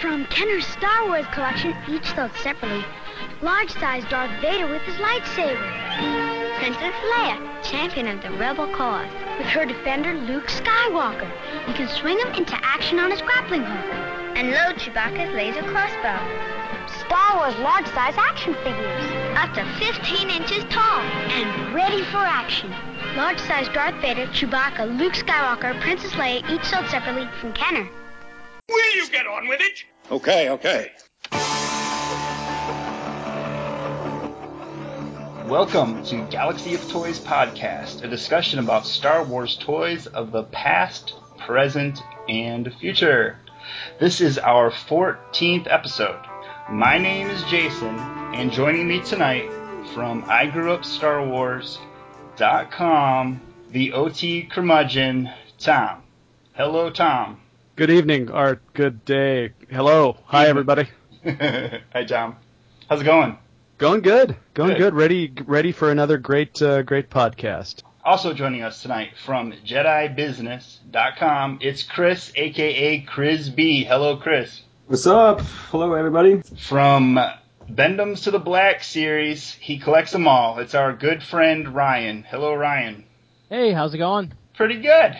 From Kenner's Star Wars collection, each sold separately. Large size Darth Vader with his lightsaber. Princess Leia, champion of the rebel cause. With her defender, Luke Skywalker. You can swing him into action on his grappling hook. And load Chewbacca's laser crossbow. Star Wars large size action figures. Up to 15 inches tall and ready for action. Large size Darth Vader, Chewbacca, Luke Skywalker, Princess Leia, each sold separately from Kenner. Will you get on with it? Okay, okay. Welcome to Galaxy of Toys podcast, a discussion about Star Wars toys of the past, present, and future. This is our 14th episode. My name is Jason, and joining me tonight from iGrewUpStarWars.com, the OT curmudgeon, Tom. Hello, Tom. Good evening, Art. Good day. Hello. Hi, everybody. Hi, John. How's it going? Going good. Going Good. good. Ready, ready for another great, uh, great podcast. Also joining us tonight from JediBusiness.com, it's Chris, aka Chris B. Hello, Chris. What's up? Hello, everybody. From Bend-Ems to the Black series, he collects them all. It's our good friend Ryan. Hello, Ryan. Hey, how's it going? Pretty good.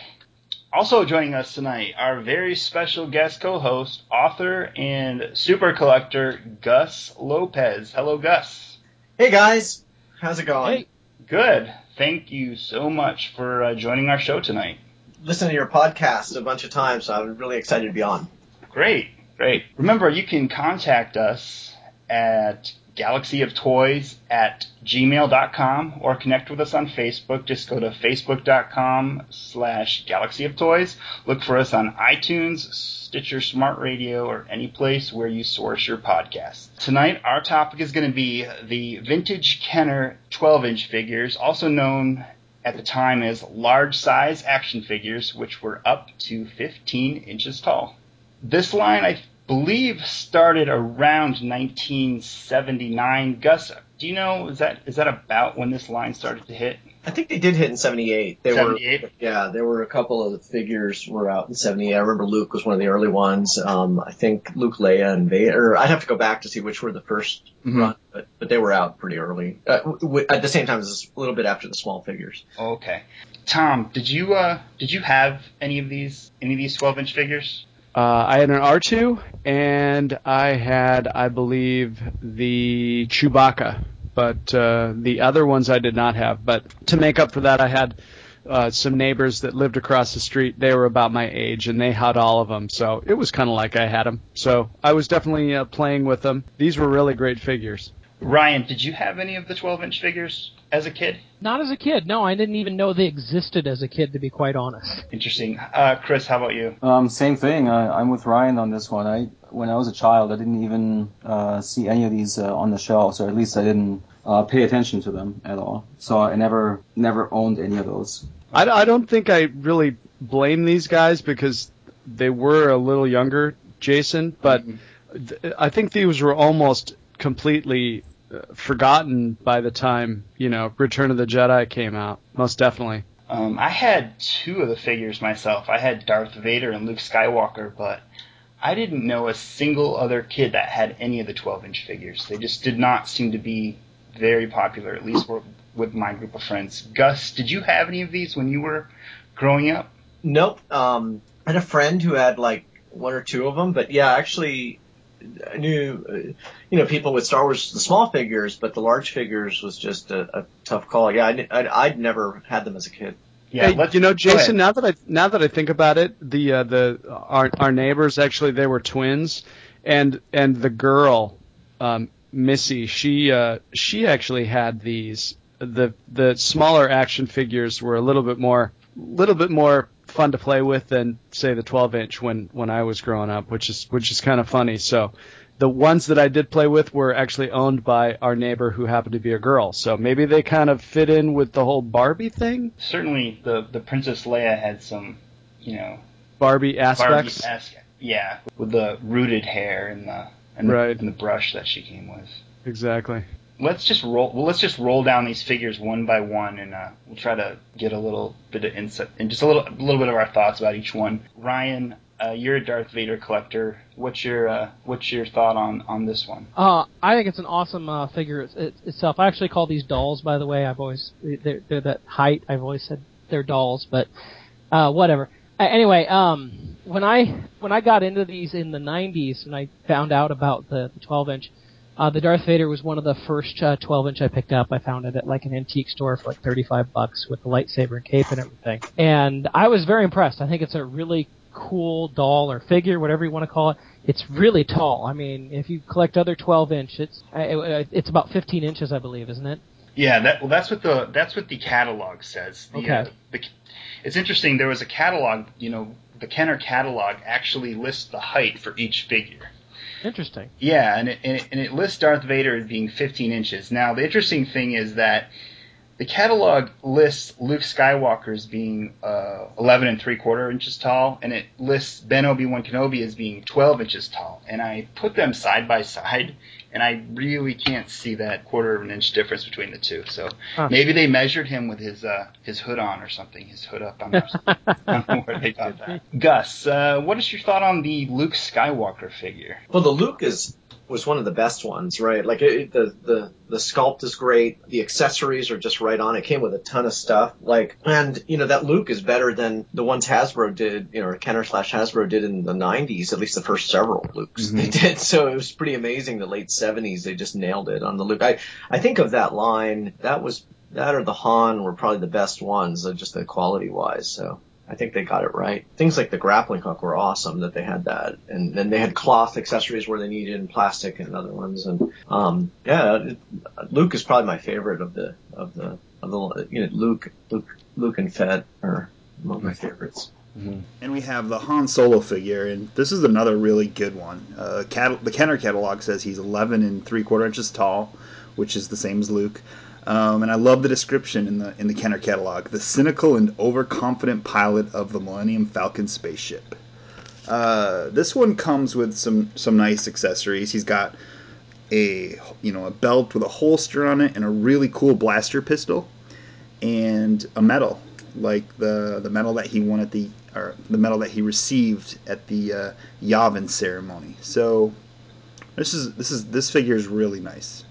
Also joining us tonight, our very special guest co-host, author, and super collector Gus Lopez. Hello, Gus. Hey guys, how's it going? Hey. Good. Thank you so much for uh, joining our show tonight. Listen to your podcast a bunch of times, so I'm really excited to be on. Great, great. Remember, you can contact us at galaxyoftoys at gmail.com or connect with us on Facebook. Just go to facebook.com slash galaxyoftoys. Look for us on iTunes, Stitcher Smart Radio, or any place where you source your podcasts. Tonight, our topic is going to be the vintage Kenner 12-inch figures, also known at the time as large size action figures, which were up to 15 inches tall. This line, I believe, started around 1979. Gus, do you know is that is that about when this line started to hit? I think they did hit in '78. There 78? were yeah, there were a couple of the figures were out in '78. I remember Luke was one of the early ones. Um, I think Luke, Leia, and Vader. I'd have to go back to see which were the 1st Mhm. run, but but they were out pretty early. Uh, w- at the same time as a little bit after the small figures. Okay. Tom, did you uh did you have any of these any of these 12 inch figures? Uh, I had an R2, and I had, I believe, the Chewbacca, but uh, the other ones I did not have. But to make up for that, I had uh, some neighbors that lived across the street. They were about my age, and they had all of them, so it was kind of like I had them. So I was definitely uh, playing with them. These were really great figures. Ryan, did you have any of the 12 inch figures as a kid? Not as a kid. No, I didn't even know they existed as a kid, to be quite honest. Interesting. Uh, Chris, how about you? Um, same thing. I, I'm with Ryan on this one. I when I was a child, I didn't even uh, see any of these uh, on the shelves, or at least I didn't uh, pay attention to them at all. So I never never owned any of those. I, I don't think I really blame these guys because they were a little younger, Jason, but th- I think these were almost completely forgotten by the time, you know, Return of the Jedi came out. Most definitely. Um, I had two of the figures myself. I had Darth Vader and Luke Skywalker, but I didn't know a single other kid that had any of the 12 inch figures. They just did not seem to be very popular, at least with- with my group of friends. Gus, did you have any of these when you were growing up? Nope. Um, I had a friend who had like one or two of them, but yeah, actually, I knew, uh, you know, people with Star Wars, the small figures, but the large figures was just a, a tough call. Yeah, I, I'd, I'd never had them as a kid. Yeah, Hey, you know. Jason. Now that I now that I think about it, the uh, the our our neighbors actually they were twins, and and the girl, um, Missy, she uh, she actually had these. The the smaller action figures were a little bit more little bit more fun to play with than say the 12 inch when when I was growing up, which is which is kind of funny. So. The ones that I did play with were actually owned by our neighbor who happened to be a girl. So maybe they kind of fit in with the whole Barbie thing. certainly the the Princess Leia had some, you know, Barbie aspects. Barbie-esque, yeah, with the rooted hair and the and, Right. the and the brush that she came with. Exactly. Let's just roll. Well, let's just roll down these figures one by one, and uh, we'll try to get a little bit of insight and just a little a little bit of our thoughts about each one. Ryan, uh, you're a Darth Vader collector. What's your uh, what's your thought on on this one? Uh, I think it's an awesome uh, figure it, it, itself. I actually call these dolls, by the way. I've always they're, they're that height. I've always said they're dolls, but uh, whatever. Uh, anyway, um, when I when I got into these in the '90s, and I found out about the, the 12 inch, uh, the Darth Vader was one of the first uh, 12 inch I picked up. I found it at like an antique store for like 35 bucks with the lightsaber and cape and everything. And I was very impressed. I think it's a really cool doll or figure, whatever you want to call it. It's really tall. I mean, if you collect other 12 inch, it's uh, it's about 15 inches, I believe, isn't it? Yeah, that well, that's what the that's what the catalog says. The, Okay. uh, the, it's interesting. There was a catalog. You know, the Kenner catalog actually lists the height for each figure. Interesting. Yeah, and it, and it, and it lists Darth Vader as being 15 inches. Now, the interesting thing is that the catalog lists Luke Skywalker as being uh, 11 and three quarter inches tall, and it lists Ben Obi Wan Kenobi as being 12 inches tall. And I put them side by side, and I really can't see that quarter of an inch difference between the two. So Huh. maybe they measured him with his uh, his hood on or something, his hood up. I'm not, I don't know where they got that. Gus, uh, what is your thought on the Luke Skywalker figure? Well, the Luke is was one of the best ones, right? Like it, the the the sculpt is great. The accessories are just right on. It came with a ton of stuff. Like, and you know that Luke is better than the ones Hasbro did, you know, or Kenner slash Hasbro did in the '90s. At least the first several Lukes Mhm. they did. So it was pretty amazing. The late '70s, they just nailed it on the Luke. I I think of that line. That was that or the Han were probably the best ones, uh, just the quality wise. So. I think they got it right. Things like the grappling hook were awesome that they had that, and then they had cloth accessories where they needed and plastic and other ones. And um, yeah, it, Luke is probably my favorite of the of the of the you know Luke Luke Luke and Fett are among my favorites. And we have the Han Solo figure, and this is another really good one. Uh, cat- the Kenner catalog says he's 11 and three quarter inches tall, which is the same as Luke. Um, and I love the description in the in the Kenner catalog: the cynical and overconfident pilot of the Millennium Falcon spaceship. Uh, this one comes with some some nice accessories. He's got a you know a belt with a holster on it and a really cool blaster pistol and a medal like the the medal that he won at the or the medal that he received at the uh, Yavin ceremony. So this is this is this figure is really nice.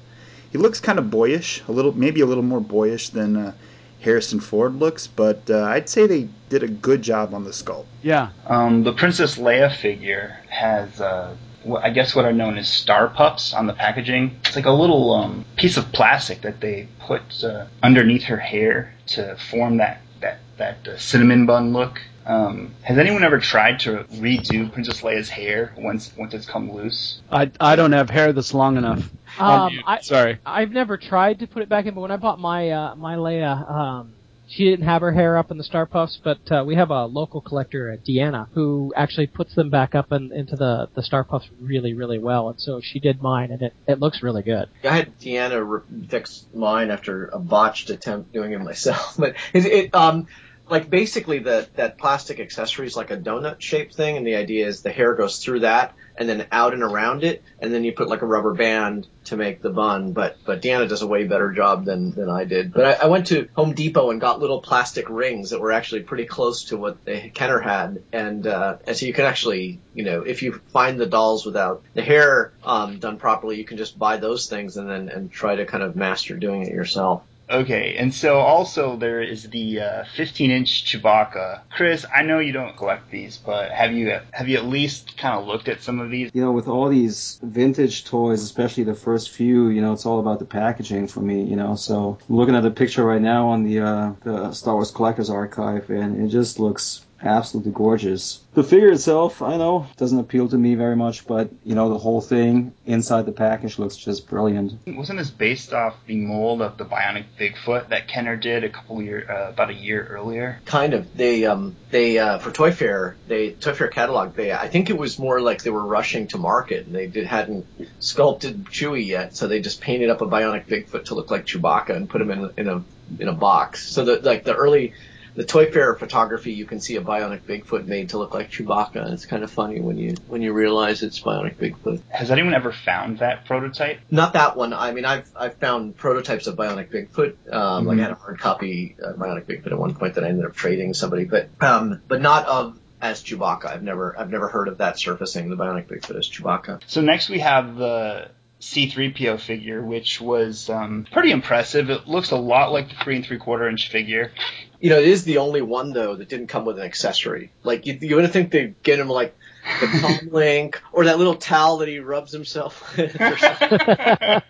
He looks kind of boyish, a little maybe a little more boyish than uh, Harrison Ford looks, but uh, I'd say they did a good job on the sculpt. Yeah. Um, the Princess Leia figure has, uh, I guess, what are known as star pups on the packaging. It's like a little um, piece of plastic that they put uh, underneath her hair to form that that that uh, cinnamon bun look. Um, has anyone ever tried to redo Princess Leia's hair once once it's come loose? I I don't have hair that's long enough. Um, you. I, Sorry. I've never tried to put it back in, but when I bought my uh, my Leia, um, she didn't have her hair up in the star puffs. But uh, we have a local collector at Deanna who actually puts them back up in, into the the star puffs really really well, and so she did mine, and it it looks really good. I had Deanna re- fix mine after a botched attempt doing it myself, but it, it um like basically the that plastic accessory is like a donut shaped thing, and the idea is the hair goes through that and then out and around it, and then you put like a rubber band to make the bun. But but Deanna does a way better job than than I did. But I, I went to Home Depot and got little plastic rings that were actually pretty close to what the Kenner had, and uh, and so you can actually you know if you find the dolls without the hair um, done properly, you can just buy those things and then and try to kind of master doing it yourself. Okay, and so also there is the uh, 15-inch Chewbacca. Chris, I know you don't collect these, but have you have you at least kind of looked at some of these? You know, with all these vintage toys, especially the first few, you know, it's all about the packaging for me, you know. So looking at the picture right now on the uh, the Star Wars Collectors Archive, and it just looks absolutely gorgeous. The figure itself, I know, doesn't appeal to me very much, but you know, the whole thing inside the package looks just brilliant. Wasn't this based off the mold of the Bionic Bigfoot that Kenner did a couple year uh, about a year earlier? Kind of. They um they uh for Toy Fair they Toy Fair catalog they I think it was more like they were rushing to market and they did hadn't sculpted Chewie yet so they just painted up a bionic Bigfoot to look like Chewbacca and put him in in a in a box. So the like the early the Toy Fair photography you can see a bionic Bigfoot made to look like Chewbacca and it's kind of funny when you when you realize it's bionic Bigfoot. Has anyone ever found that prototype? Not that one. I mean, I've I've found prototypes of Bionic Bigfoot. Um, Like I had a hard copy of Bionic Bigfoot at one point that I ended up trading somebody, but um, but not of as Chewbacca. I've never I've never heard of that surfacing the Bionic Bigfoot as Chewbacca. So next we have the C3PO figure, which was um, pretty impressive. It looks a lot like the three and three quarter inch figure. You know, it is the only one though that didn't come with an accessory. Like you, you would think they'd get him like the palm link or that little towel that he rubs himself with. or something.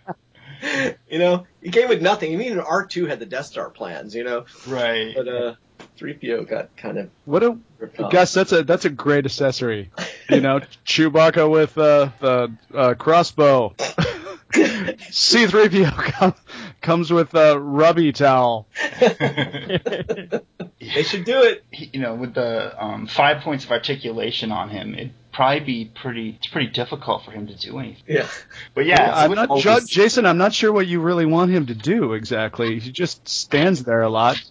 you know, he came with nothing. I mean, R2 had the Death Star plans, you know, Right. but uh, 3PO got kind of What a ripped. Gus, that's a that's a great accessory. You know, Chewbacca with uh, the uh, crossbow. C3PO com- comes with a rubby towel. They should do it. You know, with the um, five points of articulation on him, it'd probably be pretty. It's pretty difficult for him to do anything. Yeah. But yeah, I'm not, always- Ju- Jason. I'm not sure what you really want him to do exactly. He just stands there a lot.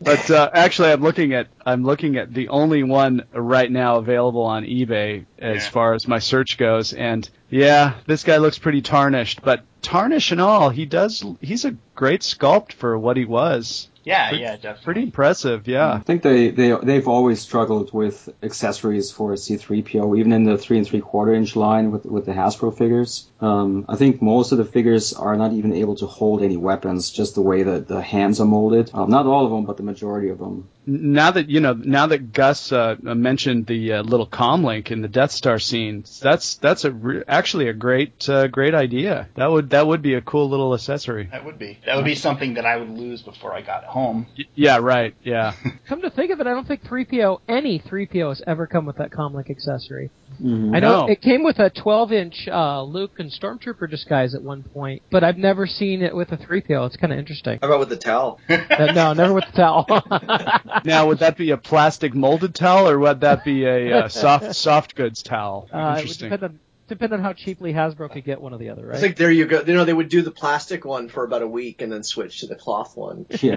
But uh, actually, I'm looking at I'm looking at the only one right now available on eBay as Yeah. far as my search goes, and yeah, this guy looks pretty tarnished. But tarnish and all, he does. He's a great sculpt for what he was. yeah, pretty- yeah, definitely. Pretty impressive, yeah. I think they, they they've always struggled with accessories for C3PO, even in the three and three quarter inch line with with the Hasbro figures. Um, I think most of the figures are not even able to hold any weapons, just the way that the hands are molded. Um, not all of them, but the majority of them. Now that you know, now that Gus uh, mentioned the uh, little comlink in the Death Star scene, that's that's a re- actually a great uh, great idea. That would that would be a cool little accessory. That would be. That would be something that I would lose before I got home. Y- yeah, right. Yeah. Come to think of it, I don't think 3PO, any 3PO has ever come with that comlink accessory. Mhm. I know No. it came with a 12 inch uh, Luke and Stormtrooper disguise at one point, but I've never seen it with a 3PO. It's kind of interesting. How about with the towel? Uh, no, never with the towel. now, would that be a plastic molded towel, or would that be a uh, soft soft goods towel? Uh, it would Interesting. Depend on, depend on how cheaply Hasbro could get one or the other, right. I right? think there you go. You know, they would do the plastic one for about a week and then switch to the cloth one. Yeah.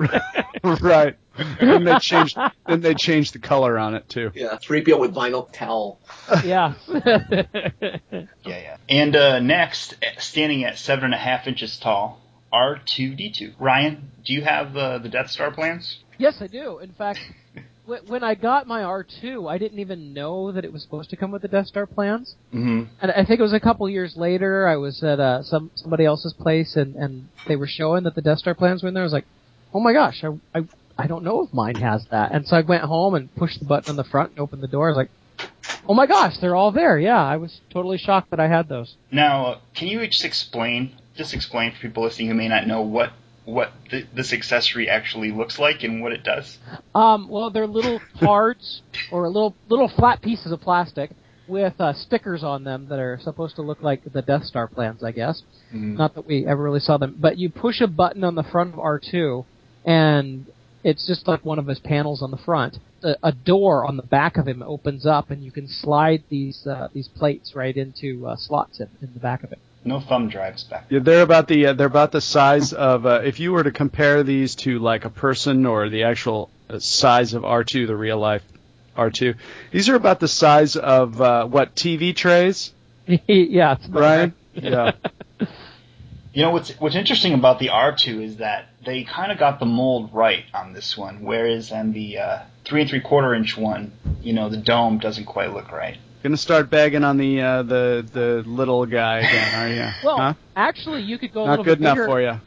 right. And they changed. Then they changed the color on it too. Yeah, 3PO with vinyl towel. yeah. Yeah, yeah. And uh, next, standing at seven and a half inches tall, R2D2. Ryan, do you have uh, the Death Star plans? yes, I do. In fact, wh- when I got my R2, I didn't even know that it was supposed to come with the Death Star plans. Mm-hmm. And I think it was a couple years later. I was at uh, some somebody else's place, and and they were showing that the Death Star plans were in there. I was like, oh my gosh, I I, I don't know if mine has that. And so I went home and pushed the button on the front and opened the door. I was like, oh my gosh, they're all there. Yeah, I was totally shocked that I had those. Now, uh, can you just explain, just explain for people listening who may not know what what th- this accessory actually looks like and what it does? Um, well, they're little cards or little little flat pieces of plastic with uh, stickers on them that are supposed to look like the Death Star plans, I guess. Not that we ever really saw them, but you push a button on the front of R2, and it's just like one of his panels on the front. A, a door on the back of him opens up, and you can slide these uh, these plates right into uh, slots in, in the back of it. No thumb drives back. Yeah, they're about the uh, they're about the size of uh, if you were to compare these to like a person or the actual uh, size of R2, the real life R2. These are about the size of uh, what TV trays, yeah, right. Ryan? Yeah. You know what's what's interesting about the R2 is that they kind of got the mold right on this one, whereas on the uh, three and three quarter inch one, you know, the dome doesn't quite look right. Gonna start bagging on the uh, the the little guy again, are you? Well, huh? actually, you could go a Not little good bit enough bigger. for you.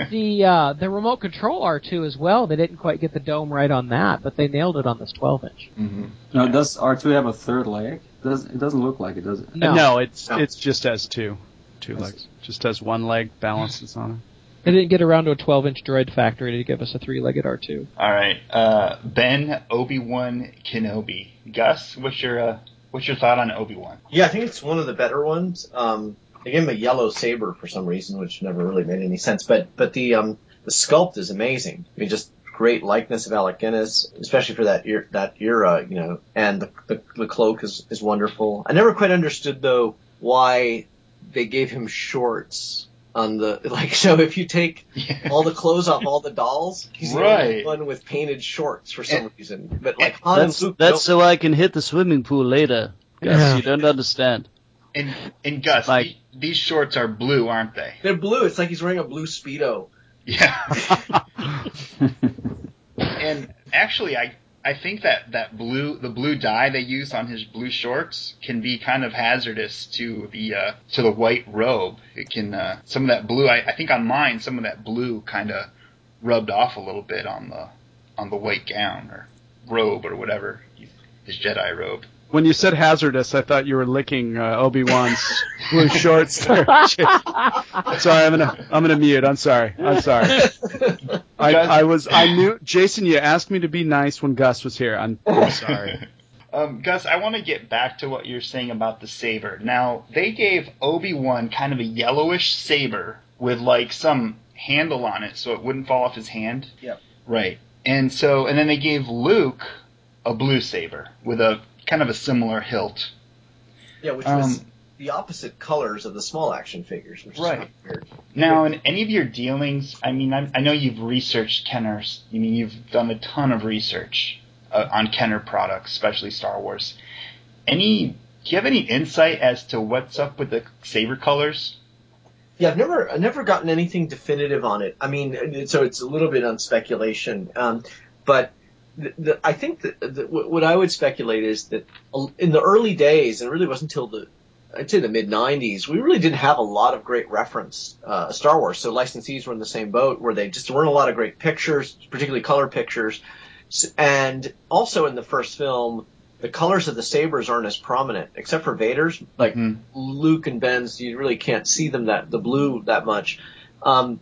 The uh, the remote control R2 as well. They didn't quite get the dome right on that, but they nailed it on this 12 inch. mm-hmm. Now, does R2 have a third leg? Does it doesn't look like it, does it? No. it's No. it's just has two two That's- legs. Just has one leg balances on it. They didn't get around to a 12 inch droid factory to give us a three legged R2. All right, uh, Ben Obi Wan Kenobi. Gus, what's your uh, what's your thought on Obi Wan? Yeah, I think it's one of the better ones. Um, they gave him a yellow saber for some reason, which never really made any sense. But but the um, the sculpt is amazing. I mean, just great likeness of Alec Guinness, especially for that era, that era, you know. And the, the the cloak is is wonderful. I never quite understood though why they gave him shorts on the like. So if you take all the clothes off all the dolls, he's the only one with painted shorts for some eh, reason. But eh, like Han and That's Luke, that's so I can hit the swimming pool later. Gus, Yeah. you don't understand. And and Gus, Like- the- these shorts are blue, aren't they? they're blue. It's like he's wearing a blue speedo. Yeah. and actually, I I think that that blue, the blue dye they use on his blue shorts, can be kind of hazardous to the uh, to the white robe. It can uh, some of that blue. I, I think on mine, some of that blue kind of rubbed off a little bit on the on the white gown or robe or whatever his Jedi robe. When you said hazardous, I thought you were licking uh, Obi Wan's blue shorts. there. sorry, I'm gonna I'm gonna mute. I'm sorry. I'm sorry. I, I was I knew Jason. You asked me to be nice when Gus was here. I'm, I'm sorry. Um, Gus, I want to get back to what you're saying about the saber. Now, they gave Obi Wan kind of a yellowish saber with like some handle on it so it wouldn't fall off his hand. Yep. Right. And so, and then they gave Luke a blue saber with a kind of a similar hilt. Yeah, which was Um, the opposite colors of the small action figures, which Right. of weird. Now, in any of your dealings, I mean, I, I know you've researched Kenner's. I mean, you've done a ton of research uh, on Kenner products, especially Star Wars. Any? Do you have any insight as to what's up with the saber colors? Yeah, I've never, I've never gotten anything definitive on it. I mean, so it's a little bit on speculation. Um, but the, the, I think that the, what I would speculate is that in the early days, and it really wasn't until the, I'd say the mid '90s, we really didn't have a lot of great reference uh, Star Wars. So licensees were in the same boat where they just weren't a lot of great pictures, particularly color pictures. And also in the first film, the colors of the sabers aren't as prominent, except for Vader's. Like Mhm. Luke and Ben's, you really can't see them that the blue that much. Um,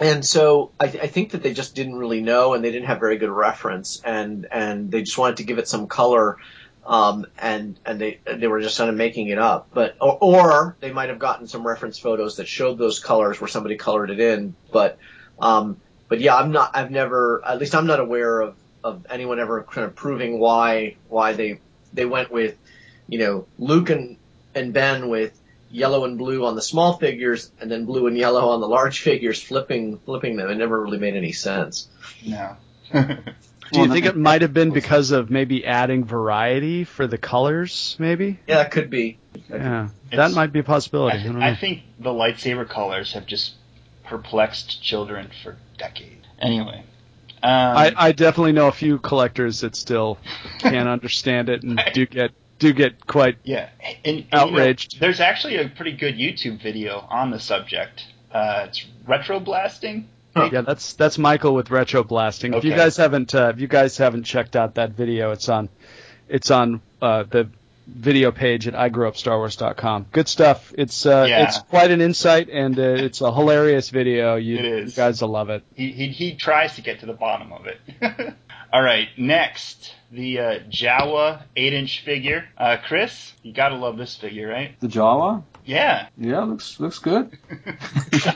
and so I, I think that they just didn't really know, and they didn't have very good reference, and and they just wanted to give it some color, um, and and they they were just kind of making it up. But or, or they might have gotten some reference photos that showed those colors where somebody colored it in. But um, but yeah, I'm not. I've never. At least I'm not aware of of anyone ever kind of proving why why they they went with you know Luke and and Ben with yellow and blue on the small figures and then blue and yellow on the large figures flipping flipping them it never really made any sense No. Do you think it might have been because of maybe adding variety for the colors? Maybe. yeah it could be Yeah, that might be a possibility. I, I, th- don't I think the lightsaber colors have just perplexed children for decades. Anyway. Um, I, I definitely know a few collectors that still can't understand it and do get do get quite Yeah, and, and, you know, Outraged. there's actually a pretty good YouTube video on the subject. Uh, it's retro blasting. yeah. That's that's Michael with retro blasting. If you guys haven't uh, if you guys haven't checked out that video, it's on it's on uh, the video page at igrewupstarwars.com. Good stuff. It's uh, Yeah. it's quite an insight and uh, it's a hilarious video. You, It is. you guys will love it. He, he he tries to get to the bottom of it. All right, next the uh, Jawa eight inch figure. Uh, Chris, you gotta love this figure, right? The Jawa? Yeah. Yeah, looks looks good.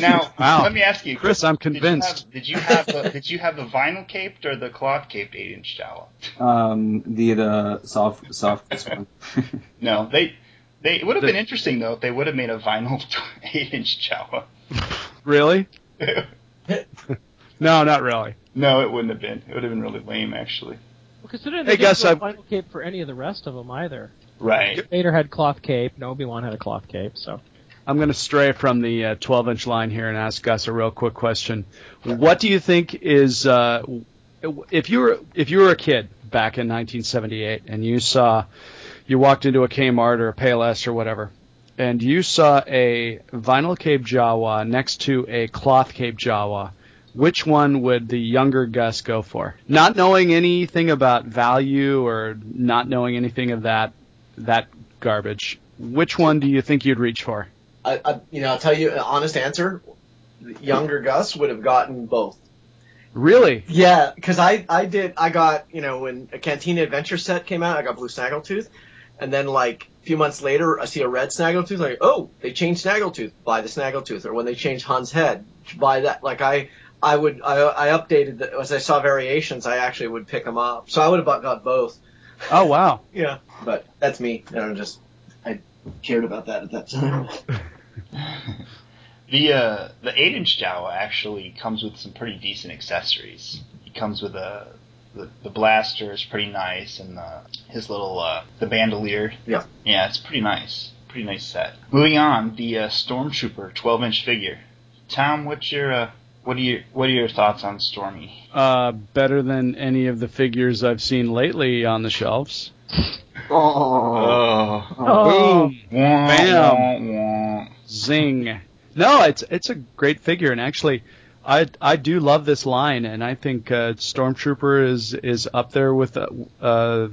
Now, Wow. let me ask you, Chris, I'm did you convinced. have- Did you have, the did you have the vinyl caped or the cloth caped eight inch Jawa? Um, the the soft soft one. No, they they it would have The- been interesting though if they would have made a vinyl eight inch Jawa. Really? No, not really. No, it wouldn't have been. It would have been really lame actually. Well, considering Hey, they didn't Gus, do vinyl cape for any of the rest of them either. Right. Vader had cloth cape, and Obi Wan had a cloth cape. So I'm going to stray from the uh, 12 inch line here and ask Gus a real quick question. What do you think is uh, if you were if you were a kid back in 1978 and you saw you walked into a Kmart or a Payless or whatever and you saw a vinyl cape Jawa next to a cloth cape Jawa, which one would the younger Gus go for? Not knowing anything about value or not knowing anything of that that garbage. Which one do you think you'd reach for? I, I you know I'll tell you an honest answer younger Gus would have gotten both Really? Yeah, because I I did I got you know when a Cantina Adventure set came out I got Blue Snaggletooth, and then like a few months later I see a red Snaggletooth like oh they changed Snaggletooth buy the Snaggletooth or when they changed Han's head buy that like I I would I I updated the, as I saw variations I actually would pick them up so I would have bought- got both Oh wow. yeah but that's me and I'm just I cared about that at that time The uh, the eight inch Jawa actually comes with some pretty decent accessories. He comes with a the, the blaster is pretty nice and the, his little uh, the bandolier. Yeah. Yeah, it's pretty nice. Pretty nice set. Moving on, the uh, Stormtrooper 12 inch figure. Tom, what's your uh, what are your what are your thoughts on Stormy? Uh, better than any of the figures I've seen lately on the shelves. Oh, Oh. Boom, Bam. zing. No, it's it's a great figure, and actually, I I do love this line, and I think uh, Stormtrooper is is up there with uh, uh,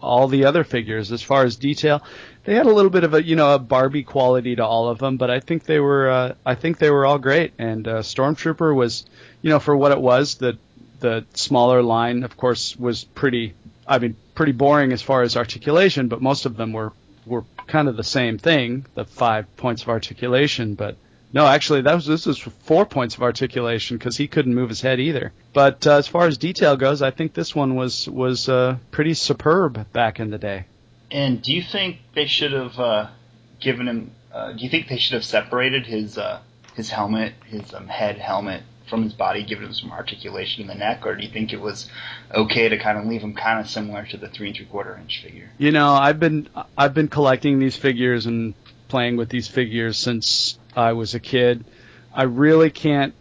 all the other figures as far as detail. They had a little bit of a you know a Barbie quality to all of them, but I think they were uh, I think they were all great. And uh, Stormtrooper was you know for what it was the the smaller line of course was pretty I mean pretty boring as far as articulation, but most of them were were kind of the same thing, the five points of articulation, but no, actually, that was this was four points of articulation because he couldn't move his head either. But uh, as far as detail goes, I think this one was was uh, pretty superb back in the day. And do you think they should have uh, given him? Uh, do you think they should have separated his uh, his helmet, his um, head helmet, from his body, given him some articulation in the neck, or do you think it was okay to kind of leave him kind of similar to the three and three quarter inch figure? You know, I've been I've been collecting these figures and playing with these figures since I was a kid. I really can't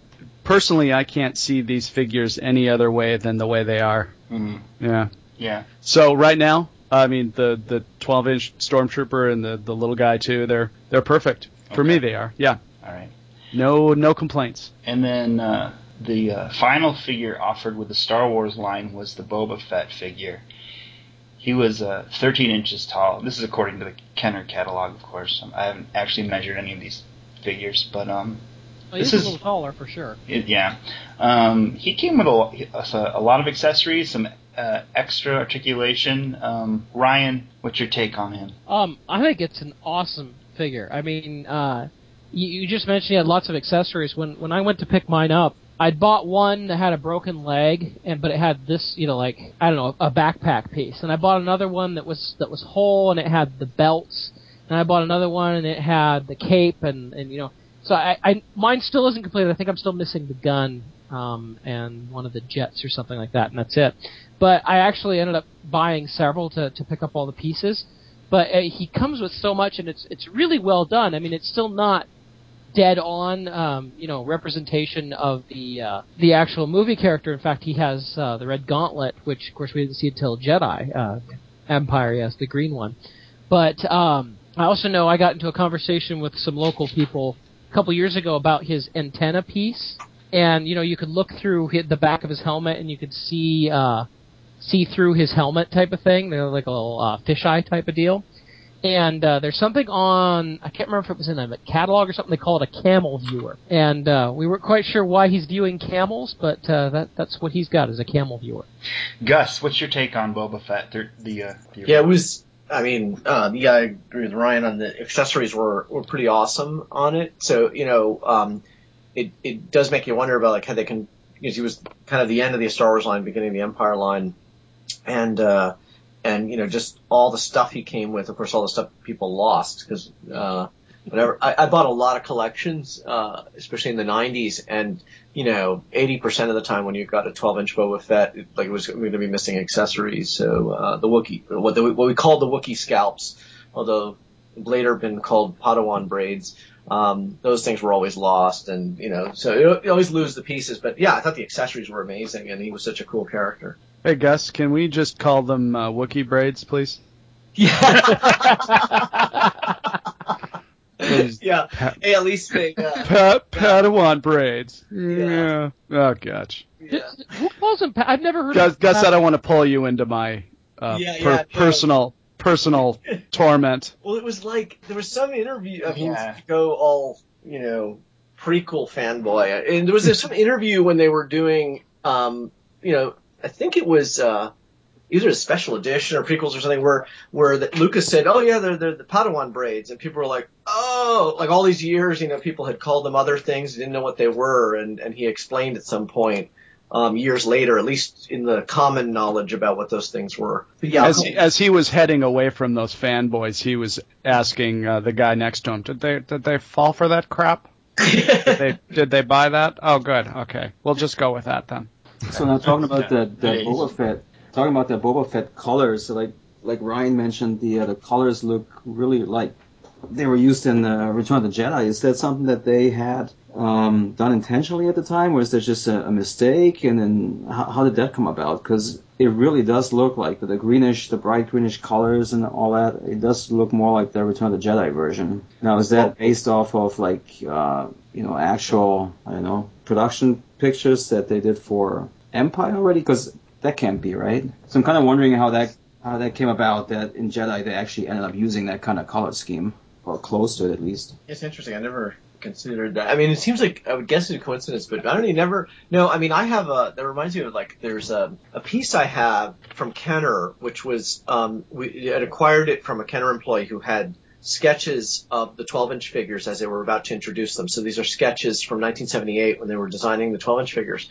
personally I can't see these figures any other way than the way they are. Mm, Yeah. yeah. So right now, I mean the the 12 inch stormtrooper and the the little guy too. They're they're perfect for me. They are. Yeah. All right. No no complaints. And then uh, the uh, final figure offered with the Star Wars line was the Boba Fett figure. He was uh, 13 inches tall. This is according to the Kenner catalog, of course. Um, I haven't actually measured any of these figures, but um, Well, he's This a is- little taller for sure. it, yeah, um, he came with a, lo- a lot of accessories, some uh, extra articulation. Um, Ryan, what's your take on him? Um, I think it's an awesome figure. I mean, uh, you, you just mentioned he had lots of accessories. When when I went to pick mine up, I'd bought one that had a broken leg, and but it had this, you know, like I don't know, a backpack piece. And I bought another one that was that was whole, and it had the belts. And I bought another one, and it had the cape, and and you know, so I, I mine still isn't complete. I think I'm still missing the gun, um, and one of the jets or something like that, and that's it. But I actually ended up buying several to to pick up all the pieces but uh, he comes with so much, and it's it's really well done. I mean, it's still not dead on, um, you know, representation of the uh, the actual movie character. In fact, he has uh, the red gauntlet, which of course we didn't see until Jedi uh, Empire. Yes, the green one. But um, I also know I got into a conversation with some local people a couple years ago about his antenna piece, and you know, you could look through the back of his helmet, and you could see. Uh, see through his helmet type of thing. They're like a little uh, fisheye type of deal. And uh, there's something on I can't remember if it was in a catalog or something. They call it a camel viewer, and uh, we weren't quite sure why he's viewing camels, but uh, that that's what he's got is a camel viewer. Gus, what's your take on Boba Fett? The, the, uh, the Yeah, it was. I mean, uh, yeah, I agree with Ryan on the accessories were were pretty awesome on it. So you know, um, it it does make you wonder about like how they can because he was kind of the end of the Star Wars line, beginning of the Empire line, and uh, and you know just all the stuff he came with. Of course, all the stuff people lost because uh, whatever. I, I bought a lot of collections, uh, especially in the '90s, and you know, 80% of the time when you got a 12 inch Boba Fett, it, like it was going to be missing accessories. So, uh, the Wookie, what, the, what we called the Wookie scalps, although later been called Padawan braids, um, those things were always lost and, you know, so you always lose the pieces. But yeah, I thought the accessories were amazing and he was such a cool character. Hey Gus, can we just call them uh, Wookie braids, please? Yeah. Please. yeah. Hey, at least they, uh, Pa- Padawan braids. Yeah. Oh gosh. yeah. Who calls him? Pa- I've never heard. Gus, of Gus, Pat- I don't want to pull you into my uh, Yeah, per- yeah, no. personal personal torment. Well, it was like there was some interview. I mean, Yeah. go all you know prequel fanboy, and there was this some interview when they were doing, um, you know, I think it was uh, either a special edition or prequels or something where where that Lucas said, "Oh yeah, they're they're the Padawan braids," and people were like, "Oh!" Like all these years, you know, people had called them other things, didn't know what they were, and and he explained at some point. Um, years later, at least in the common knowledge about what those things were. But yeah, As he, as he was heading away from those fanboys, he was asking uh, the guy next to him, "Did they did they fall for that crap? Did they did they buy that? Oh, good. Okay, we'll just go with that then." So now talking about the, the Yeah. Boba Fett, talking about the Boba Fett colors, so like like Ryan mentioned, the uh, the colors look really like they were used in uh, Return of the Jedi. Is that something that they had um, done intentionally at the time, or is that just a, a mistake? And then how, how did that come about? Because it really does look like the, the greenish, the bright greenish colors and all that. It does look more like the Return of the Jedi version. Now, is that based off of like uh, you know actual I don't know production pictures that they did for Empire already? Because that can't be right. So I'm kind of wondering how that how that came about that in Jedi they actually ended up using that kind of color scheme or close to it at least. It's interesting. I never considered that. I mean, it seems like I would guess it's a coincidence, but I don't even never. No, I mean, I have a. That reminds me of like there's a a piece I have from Kenner, which was um we had acquired it from a Kenner employee who had sketches of the 12 inch figures as they were about to introduce them. So these are sketches from 1978 when they were designing the 12 inch figures,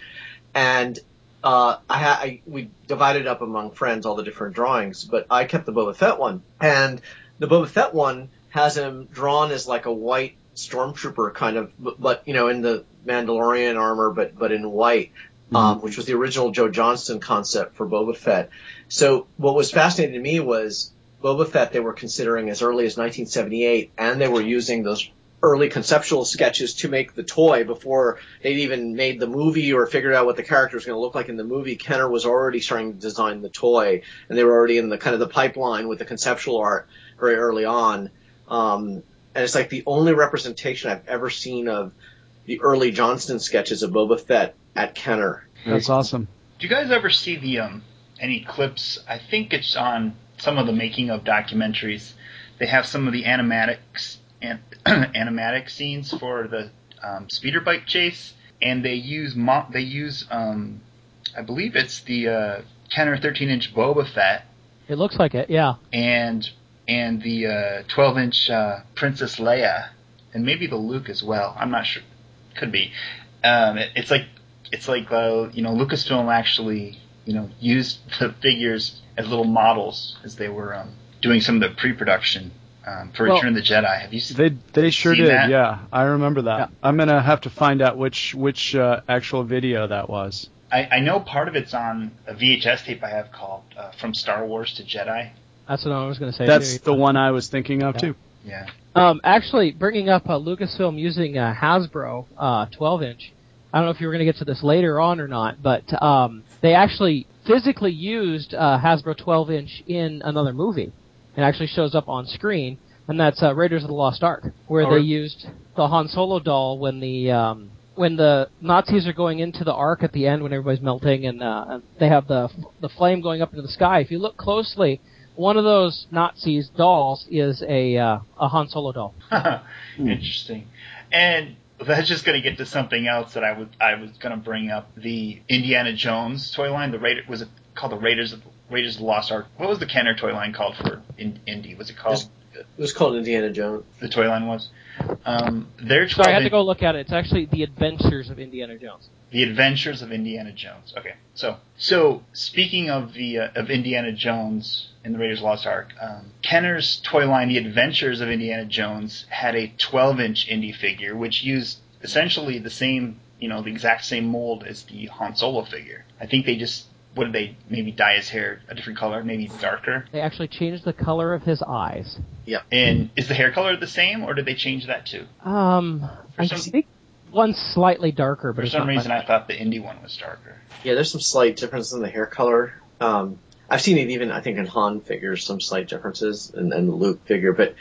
and uh, I, ha- I we divided up among friends all the different drawings, but I kept the Boba Fett one, and the Boba Fett one has him drawn as like a white stormtrooper kind of, but, you know in the Mandalorian armor, but but in white, um, which was the original Joe Johnston concept for Boba Fett. So what was fascinating to me was Boba Fett they were considering as early as 1978, and they were using those early conceptual sketches to make the toy before they'd even made the movie or figured out what the character was going to look like in the movie. Kenner was already starting to design the toy, and they were already in the kind of the pipeline with the conceptual art very early on. Um, and it's like the only representation I've ever seen of the early Johnston sketches of Boba Fett at Kenner. That's awesome. Do you guys ever see the um any clips? I think it's on some of the making of documentaries. They have some of the animatics and animatic scenes for the um, speeder bike chase, and they use mo- they use um, I believe it's the uh, 10 or 13 inch Boba Fett It looks like it, yeah. and and the uh, 12 inch uh, Princess Leia, and maybe the Luke as well. I'm not sure. Could be. Um, it, it's like it's like uh, you know Lucasfilm actually you know used the figures as little models as they were um, doing some of the pre-production um, for Well- Return of the Jedi. Have you seen? They they sure did. that? Yeah, I remember that. Yeah. I'm gonna have to find out which which uh, actual video that was. I, I know part of it's on a VHS tape I have called uh, From Star Wars to Jedi. That's what I was going to say. That's too. the one I was thinking of Yeah. too. Yeah. Um, actually, bringing up uh, Lucasfilm using uh, Hasbro uh, 12 inch. I don't know if you were going to get to this later on or not, but um, they actually physically used uh, Hasbro 12 inch in another movie. It actually shows up on screen, and that's uh, Raiders of the Lost Ark, where Oh, they used the Han Solo doll when the um, when the Nazis are going into the Ark at the end when everybody's melting, and uh, they have the the flame going up into the sky. If you look closely, one of those Nazis dolls is a uh, a Han Solo doll. Interesting. And that's just going to get to something else that I was I was going to bring up. The Indiana Jones toy line. The Raider was it called the Raiders of Raiders of the Lost Ark? What was the Kenner toy line called for in, Indy? Was it called It's- It was called Indiana Jones. the toy line was? Um, their Sorry, I had to go look at it. It's actually the Adventures of Indiana Jones. The Adventures of Indiana Jones. Okay, so so speaking of the uh, of Indiana Jones in the Raiders of the Lost Ark, um, Kenner's toy line, The Adventures of Indiana Jones, had a 12-inch Indy figure, which used essentially the same, you know, the exact same mold as the Han Solo figure. I think they just what did they maybe dye his hair a different color, maybe darker. They actually changed the color of his eyes. Yeah. And is the hair color the same, or did they change that too? Um, I some- think one's slightly darker, but For it's some not reason, much. I thought the Indy one was darker. Yeah, there's some slight difference in the hair color. Um, I've seen it even, I think, in Han figures, some slight differences, and, and the Luke figure, but,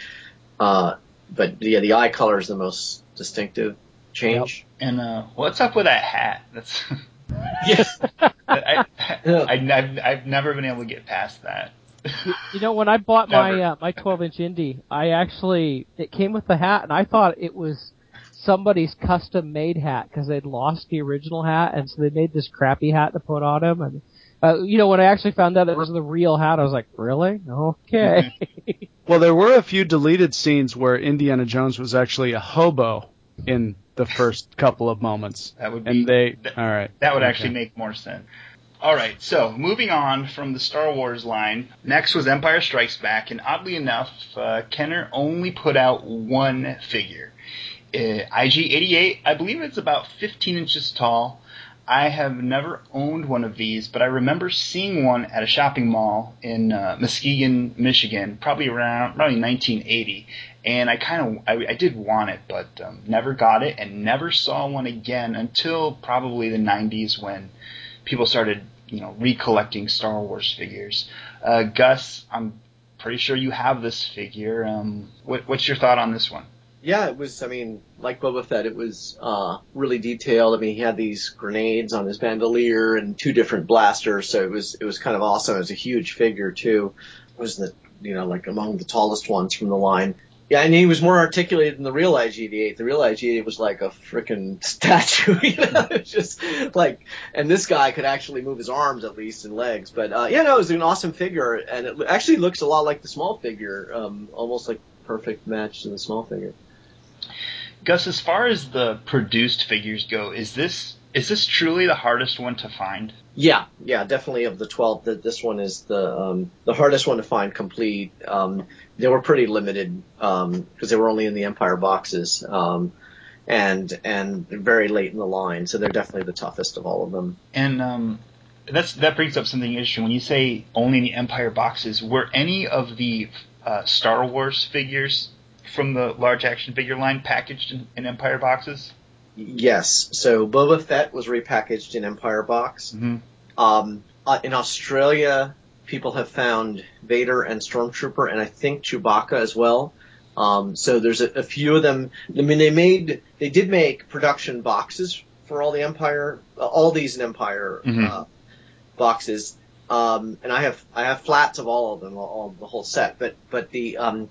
uh, but yeah, the eye color is the most distinctive change. And uh, what's up with that hat? That's Yes. I, Yeah. I, have I've never been able to get past that. You know, when I bought my uh, my 12 inch Indy, I actually it came with the hat, and I thought it was somebody's custom made hat because they'd lost the original hat, and so they made this crappy hat to put on him. And uh, you know, when I actually found out it was the real hat, I was like, really? Okay. Well, there were a few deleted scenes where Indiana Jones was actually a hobo in the first couple of moments, That would be and they. that, All right. that would Okay. actually make more sense. All right, so moving on from the Star Wars line, next was Empire Strikes Back, and oddly enough, uh, Kenner only put out one figure. Uh, IG88, I believe it's about 15 inches tall. I have never owned one of these, but I remember seeing one at a shopping mall in uh, Muskegon, Michigan, probably around probably 1980. And I kind of I, I did want it, but um, never got it, and never saw one again until probably the 90s when people started you know recollecting Star Wars figures. Uh, Gus, I'm pretty sure you have this figure. Um, what, what's your thought on this one? Yeah, it was. I mean, like Boba Fett, it was uh, really detailed. I mean, he had these grenades on his bandolier and two different blasters, so it was it was kind of awesome. It was a huge figure too. It was the you know like among the tallest ones from the line. Yeah, and he was more articulated than the real IG-88. The real IG-88 was like a freaking statue. You know, just like, and this guy could actually move his arms at least and legs. But uh, yeah, no, it was an awesome figure, and it actually looks a lot like the small figure, um, almost like perfect match to the small figure. Gus, as far as the produced figures go, is this is this truly the hardest one to find? Yeah, yeah, definitely of the twelve, the, this one is the um, the hardest one to find complete. Um, they were pretty limited because um, they were only in the Empire boxes, um, and and very late in the line, so they're definitely the toughest of all of them. And um, that's that brings up something interesting. When you say only in the Empire boxes, were any of the uh, Star Wars figures from the large action figure line packaged in, in Empire boxes? Yes. So Boba Fett was repackaged in Empire box. Mm-hmm. Um, uh, in Australia, people have found Vader and Stormtrooper, and I think Chewbacca as well. Um, so there's a, a, few of them. I mean, they made, they did make production boxes for all the Empire, uh, all these in Empire mm-hmm. uh, boxes. Um, and I have I have flats of all of them, all, all the whole set. But but the um,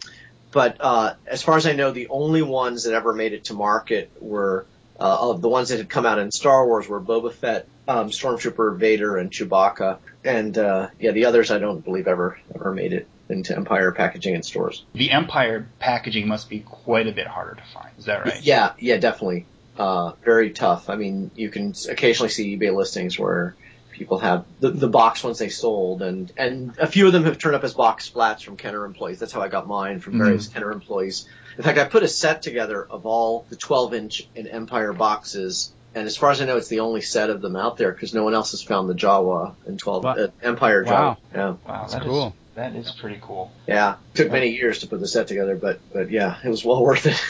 but uh, as far as I know, the only ones that ever made it to market were uh, of the ones that had come out in Star Wars were Boba Fett, um, Stormtrooper, Vader, and Chewbacca. And uh, yeah, the others I don't believe ever ever made it into Empire packaging in stores. The Empire packaging must be quite a bit harder to find. Is that right? Yeah, yeah, definitely. Uh, very tough. I mean, you can occasionally see eBay listings where people have the, the box ones they sold, and and a few of them have turned up as box flats from Kenner employees. That's how I got mine from various mm-hmm. Kenner employees. In fact, I put a set together of all the 12 inch and Empire boxes. And as far as I know, it's the only set of them out there because no one else has found the Jawa and 12 uh, Empire Jawa. Wow. Yeah. Wow, that's that cool. Is, that is pretty cool. Yeah. Took many years to put the set together, but but yeah, it was well worth it.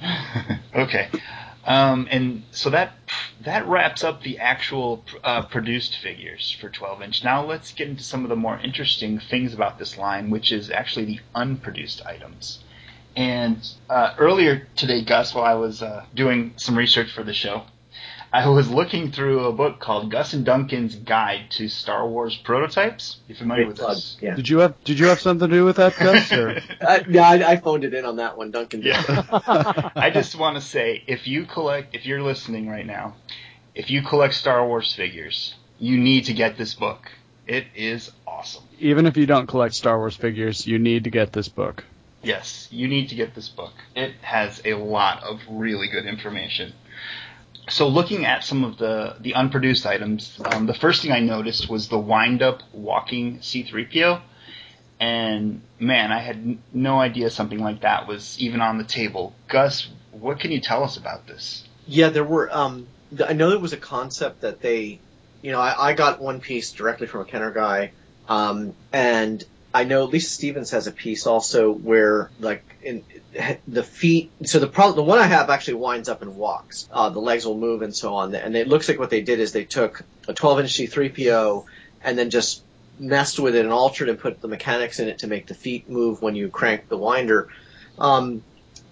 okay. Um, and so that that wraps up the actual uh, produced figures for 12 inch. Now let's get into some of the more interesting things about this line, which is actually the unproduced items. And uh, earlier today, Gus, while I was uh, doing some research for the show, I was looking through a book called Gus and Duncan's Guide to Star Wars Prototypes. You familiar with plug. this? Yeah. Did you have Did you have something to do with that, Gus? Or? uh, yeah, I, I, phoned it in on that one, Duncan. Yeah. I just want to say, if you collect, if you're listening right now, if you collect Star Wars figures, you need to get this book. It is awesome. Even if you don't collect Star Wars figures, you need to get this book. Yes, you need to get this book. It has a lot of really good information. So looking at some of the, the unproduced items, um, the first thing I noticed was the wind-up walking C-3PO. And man, I had n- no idea something like that was even on the table. Gus, what can you tell us about this? Yeah, there were. Um, I know it was a concept that they, you know, I, I got one piece directly from a Kenner guy, um, and I know Lisa Stevens has a piece also where like in the feet. So the problem, the one I have actually winds up and walks. Uh, the legs will move and so on. And it looks like what they did is they took a 12 inch C3PO and then just messed with it and altered and put the mechanics in it to make the feet move when you crank the winder. Um,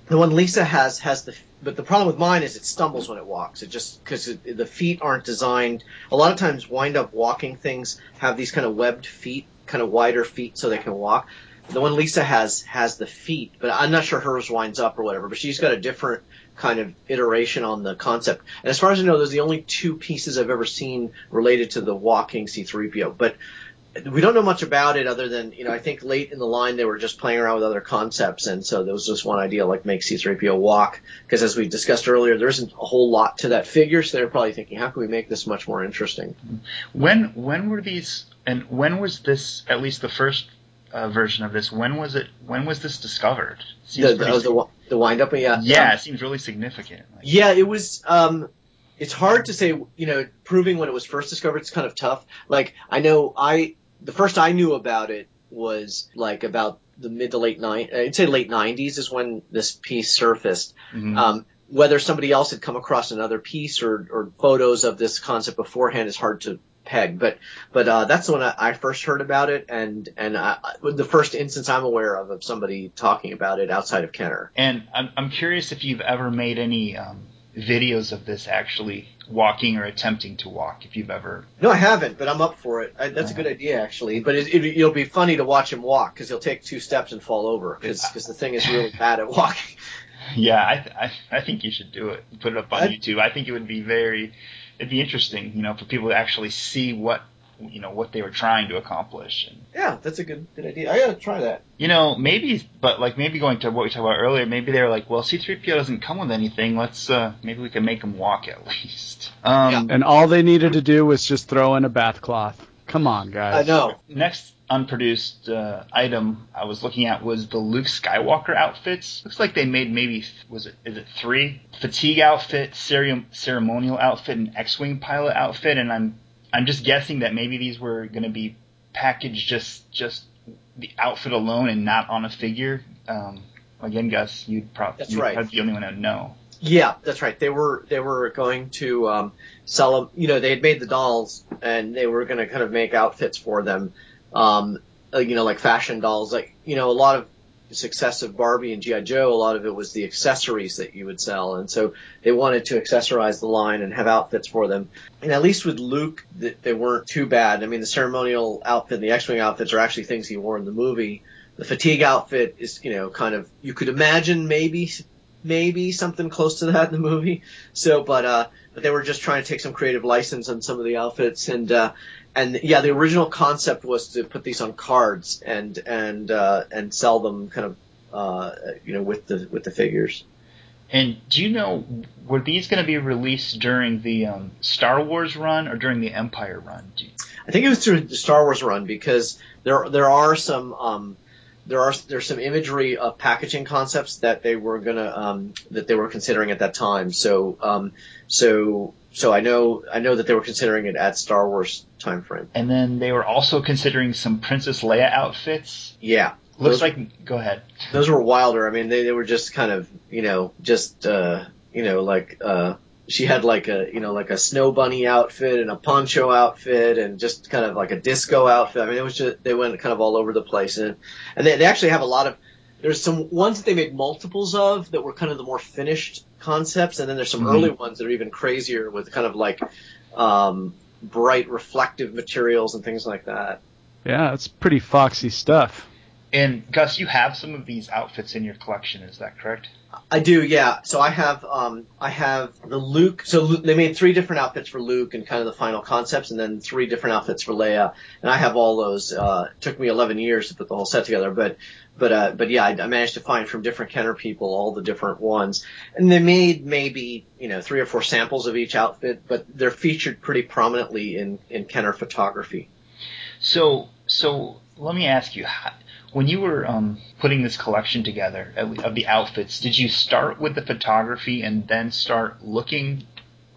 the one Lisa has has the but the problem with mine is it stumbles when it walks. It just because the feet aren't designed. A lot of times, wind up walking things have these kind of webbed feet kind of wider feet so they can walk. The one Lisa has has the feet, but I'm not sure hers winds up or whatever. But she's got a different kind of iteration on the concept. And as far as I know, those are the only two pieces I've ever seen related to the walking C3PO. But we don't know much about it other than, you know, I think late in the line they were just playing around with other concepts. And so there was just one idea like make C3PO walk. Because as we discussed earlier, there isn't a whole lot to that figure. So they're probably thinking, how can we make this much more interesting? When, when were these and when was this? At least the first uh, version of this. When was it? When was this discovered? The, the, the, the wind up. Yeah. Yeah, um, it seems really significant. Like, yeah, it was. Um, it's hard to say, you know, proving when it was first discovered, it's kind of tough. Like, I know I, the first I knew about it was like about the mid to late nine, I'd say late nineties is when this piece surfaced. Mhm. Um, whether somebody else had come across another piece or, or photos of this concept beforehand is hard to peg, but, but, uh, that's when I, I first heard about it and, and I, the first instance I'm aware of of somebody talking about it outside of Kenner. And I'm, I'm curious if you've ever made any um, videos of this actually walking or attempting to walk. If you've ever, No, I haven't, but I'm up for it. I, that's a good idea, actually. But it, it, it'll be funny to watch him walk because he'll take two steps and fall over because the thing is really bad at walking. yeah, I, th- I I think you should do it. Put it up on I- YouTube. I think it would be very, it'd be interesting, you know, for people to actually see what you know what they were trying to accomplish. And, Yeah, that's a good good idea. I gotta try that. you know, maybe, but like maybe going to what we talked about earlier, maybe they were like, well, C3PO doesn't come with anything. Let's uh maybe we can make him walk at least. Um, And all they needed to do was just throw in a bath cloth. Come on, guys. I know. Next unproduced uh, item I was looking at was the Luke Skywalker outfits. Looks like they made maybe was it is it three fatigue outfit, cere- ceremonial outfit, and X-wing pilot outfit, and I'm I'm just guessing that maybe these were going to be packaged just just the outfit alone and not on a figure. Um, again, Gus, you'd probably That's you'd right. probably the only one to know. Yeah, that's right. They were they were going to um, sell them. You know, they had made the dolls and they were going to kind of make outfits for them. Um, uh, you know, like fashion dolls. Like you know, a lot of success of Barbie and GI Joe, a lot of it was the accessories that you would sell, and so they wanted to accessorize the line and have outfits for them. And at least with Luke, they weren't too bad. I mean, the ceremonial outfit and the X-wing outfits are actually things he wore in the movie. The fatigue outfit is, you know, kind of you could imagine maybe maybe something close to that in the movie. So, but uh, but they were just trying to take some creative license on some of the outfits, and uh, and yeah, the original concept was to put these on cards and and uh, and sell them kind of uh, you know with the with the figures. And do you know were these going to be released during the um, Star Wars run or during the Empire run? Do you- I think it was through the Star Wars run because there there are some um, there are there's some imagery of packaging concepts that they were gonna um, that they were considering at that time. So um, so so I know I know that they were considering it at Star Wars time frame. And then they were also considering some Princess Leia outfits. Yeah. Looks Those- like. Go ahead. those were wilder. I mean, they, they were just kind of, you know, just, uh, you know, like, uh, she had like a, you know, like a snow bunny outfit and a poncho outfit and just kind of like a disco outfit. I mean, it was just, they went kind of all over the place. And, and they, they actually have a lot of, there's some ones that they made multiples of that were kind of the more finished concepts. And then there's some Mhm. early ones that are even crazier with kind of like, um, bright reflective materials and things like that. Yeah, it's pretty foxy stuff. And Gus, you have some of these outfits in your collection. Is that correct? I do, yeah. So I have, um, I have the Luke. So Lu- they made three different outfits for Luke and kind of the final concepts, and then three different outfits for Leia. And I have all those. Uh, took me 11 years to put the whole set together, but, but, uh, but yeah, I, I managed to find from different Kenner people all the different ones. And they made maybe, you know, three or four samples of each outfit, but they're featured pretty prominently in, in Kenner photography. So, so let me ask you, when you were um, putting this collection together of the outfits, did you start with the photography and then start looking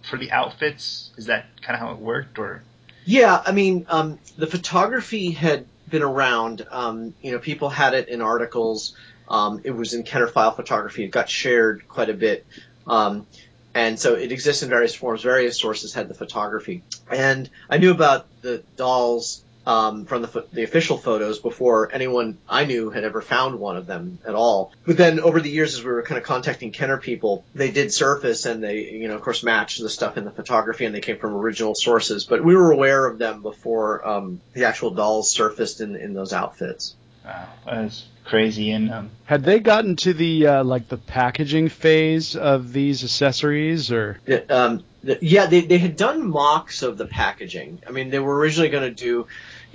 for the outfits? Is that kind of how it worked, or? Yeah, I mean, um, the photography had been around. Um, you know, people had it in articles. Um, it was in Kenner file photography. It got shared quite a bit. Um, and so it exists in various forms. Various sources had the photography. And I knew about the dolls um, from the, the official photos before anyone I knew had ever found one of them at all. But then over the years, as we were kind of contacting Kenner people, they did surface and they, you know, of course, matched the stuff in the photography and they came from original sources. But we were aware of them before um, the actual dolls surfaced in, in those outfits. Wow, that's crazy. And um, Had they gotten to the uh, like the packaging phase of these accessories, or Yeah, Um, th- yeah, they, they had done mocks of the packaging. I mean, they were originally going to do,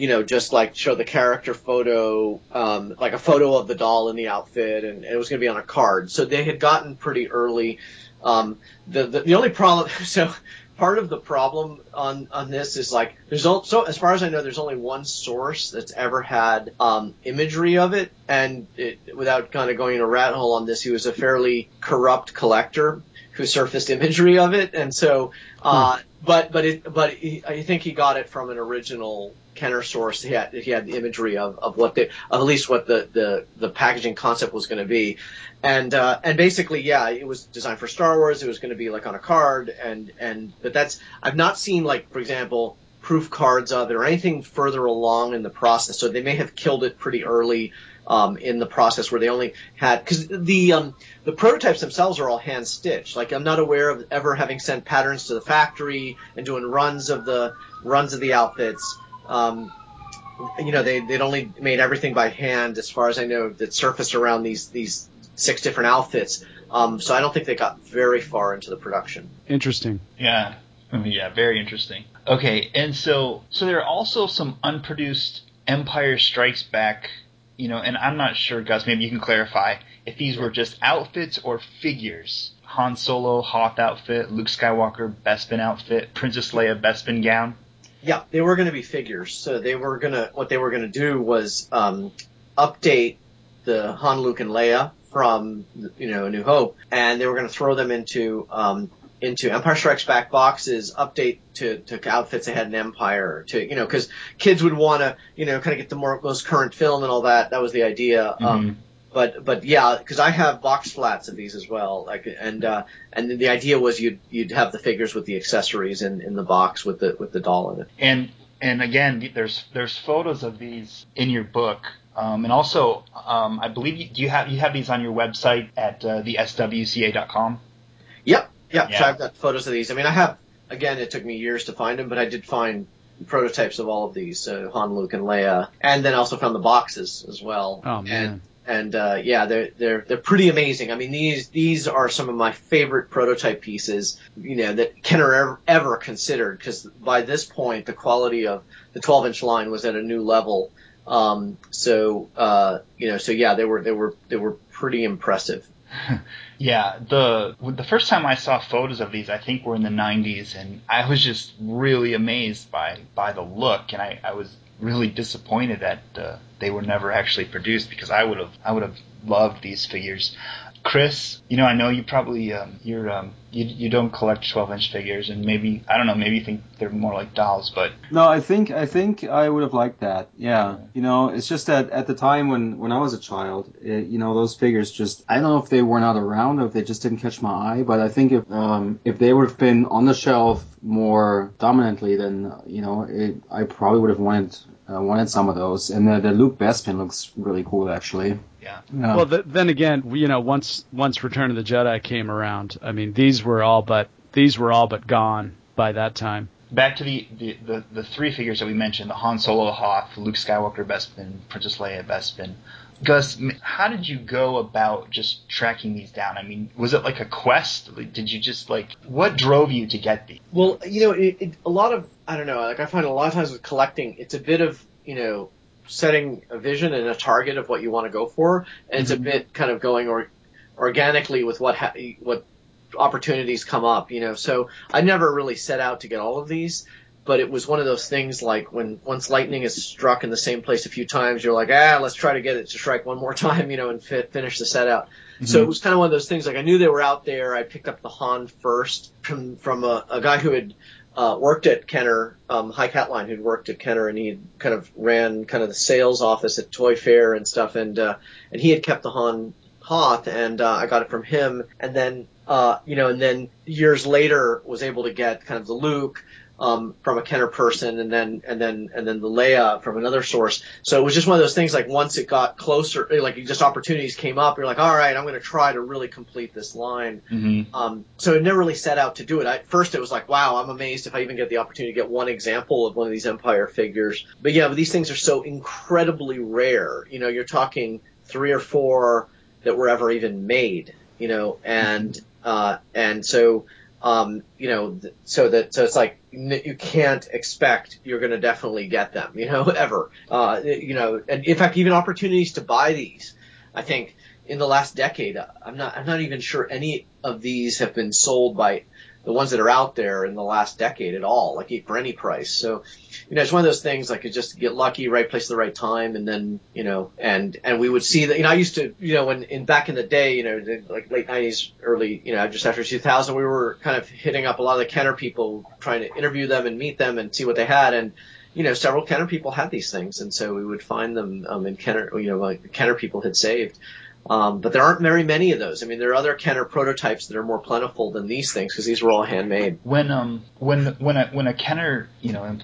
you know, just like show the character photo, um, like a photo of the doll in the outfit, and, and it was going to be on a card. So they had gotten pretty early. Um, the, the the only problem, so part of the problem on on this is like there's also as far as I know there's only one source that's ever had um, imagery of it, and it, without kind of going in a rat hole on this, he was a fairly corrupt collector who surfaced imagery of it, and so. Uh, hmm. But but it but he, I think he got it from an original Kenner source. He had he had the imagery of, of what the of at least what the the, the packaging concept was going to be, and uh, and basically, yeah, it was designed for Star Wars. It was going to be like on a card, and and but that's I've not seen like for example proof cards of it or anything further along in the process. So they may have killed it pretty early um, in the process where they only had because the um, the prototypes themselves are all hand stitched. Like I'm not aware of ever having sent patterns to the factory and doing runs of the runs of the outfits. Um, you know, they they'd only made everything by hand, as far as I know, that surfaced around these these six different outfits. Um, so I don't think they got very far into the production. Interesting. Yeah. I mean, yeah, very interesting. Okay, and so so there are also some unproduced Empire Strikes Back, you know, and I'm not sure, Gus. Maybe you can clarify if these were just outfits or figures. Han Solo Hoth outfit, Luke Skywalker Bespin outfit, Princess Leia Bespin gown. Yeah, they were going to be figures. So they were going to what they were going to do was um, update the Han, Luke, and Leia from you know A New Hope, and they were going to throw them into um, into Empire Strikes Back boxes, update to, to outfits they had in Empire, to you know, because kids would want to you know kind of get the more most current film and all that. That was the idea. Um, mm-hmm. Um, but but yeah, because I have box flats of these as well. Like and uh, and the idea was you'd you'd have the figures with the accessories in, in the box with the with the doll in it. And and again, there's there's photos of these in your book. Um, and also, um, I believe you, do you have you have these on your website at uh, the swca.com. Yep, yep. Yeah. So I've got photos of these. I mean, I have. Again, it took me years to find them, but I did find prototypes of all of these, uh, Han, Luke, and Leia, and then also found the boxes as well. Oh man. And, and uh, yeah, they're they're they're pretty amazing. I mean, these these are some of my favorite prototype pieces, you know, that Kenner ever, ever considered. Because by this point, the quality of the 12 inch line was at a new level. Um, so uh, you know, so yeah, they were they were they were pretty impressive. yeah, the the first time I saw photos of these, I think were in the 90s, and I was just really amazed by by the look, and I, I was really disappointed that uh, they were never actually produced because I would have I would have loved these figures. Chris, you know, I know you probably um, you're um, you you don't collect 12 inch figures, and maybe I don't know, maybe you think they're more like dolls, but no, I think I think I would have liked that. Yeah, you know, it's just that at the time when when I was a child, it, you know, those figures just I don't know if they were not around or if they just didn't catch my eye, but I think if um, if they would have been on the shelf more dominantly, then you know, it, I probably would have wanted uh, wanted some of those, and the, the Luke Bespin looks really cool, actually. Yeah. yeah. Well, the, then again, you know, once once Return of the Jedi came around, I mean, these were all but these were all but gone by that time. Back to the, the, the, the three figures that we mentioned: the Han Solo Hoth, Luke Skywalker Bespin, Princess Leia Bespin. Gus, how did you go about just tracking these down? I mean, was it like a quest? Did you just like what drove you to get these? Well, you know, it, it, a lot of I don't know. Like I find a lot of times with collecting, it's a bit of you know setting a vision and a target of what you want to go for, and mm-hmm. it's a mm-hmm. bit kind of going or organically with what ha- what opportunities come up. You know, so I never really set out to get all of these but it was one of those things like when once lightning is struck in the same place a few times, you're like, ah, let's try to get it to strike one more time, you know, and fit, finish the set out. Mm-hmm. So it was kind of one of those things. Like I knew they were out there. I picked up the Han first from from a, a guy who had uh, worked at Kenner, um, High Catline, who'd worked at Kenner, and he kind of ran kind of the sales office at Toy Fair and stuff, and uh, and he had kept the Han Hoth, and uh, I got it from him, and then uh, you know, and then years later was able to get kind of the Luke um, from a Kenner person, and then and then and then the Leia from another source. So it was just one of those things. Like once it got closer, like just opportunities came up, you're like, all right, I'm going to try to really complete this line. Mm-hmm. Um, so it never really set out to do it. At first, it was like, wow, I'm amazed if I even get the opportunity to get one example of one of these Empire figures. But yeah, but these things are so incredibly rare. You know, you're talking three or four that were ever even made. You know, and uh, and so um, you know, so that so it's like you can't expect you're going to definitely get them, you know, ever. Uh, you know, and in fact, even opportunities to buy these, I think in the last decade, I'm not I'm not even sure any of these have been sold by the ones that are out there in the last decade at all, like for any price. So, you know, it's one of those things like you just get lucky, right place at the right time, and then you know, and and we would see that. You know, I used to, you know, when in back in the day, you know, the, like late '90s, early, you know, just after 2000, we were kind of hitting up a lot of the Kenner people, trying to interview them and meet them and see what they had, and you know, several Kenner people had these things, and so we would find them um, in Kenner, you know, like the Kenner people had saved. Um, but there aren't very many of those. I mean, there are other Kenner prototypes that are more plentiful than these things because these were all handmade. When um when when a when a Kenner you know a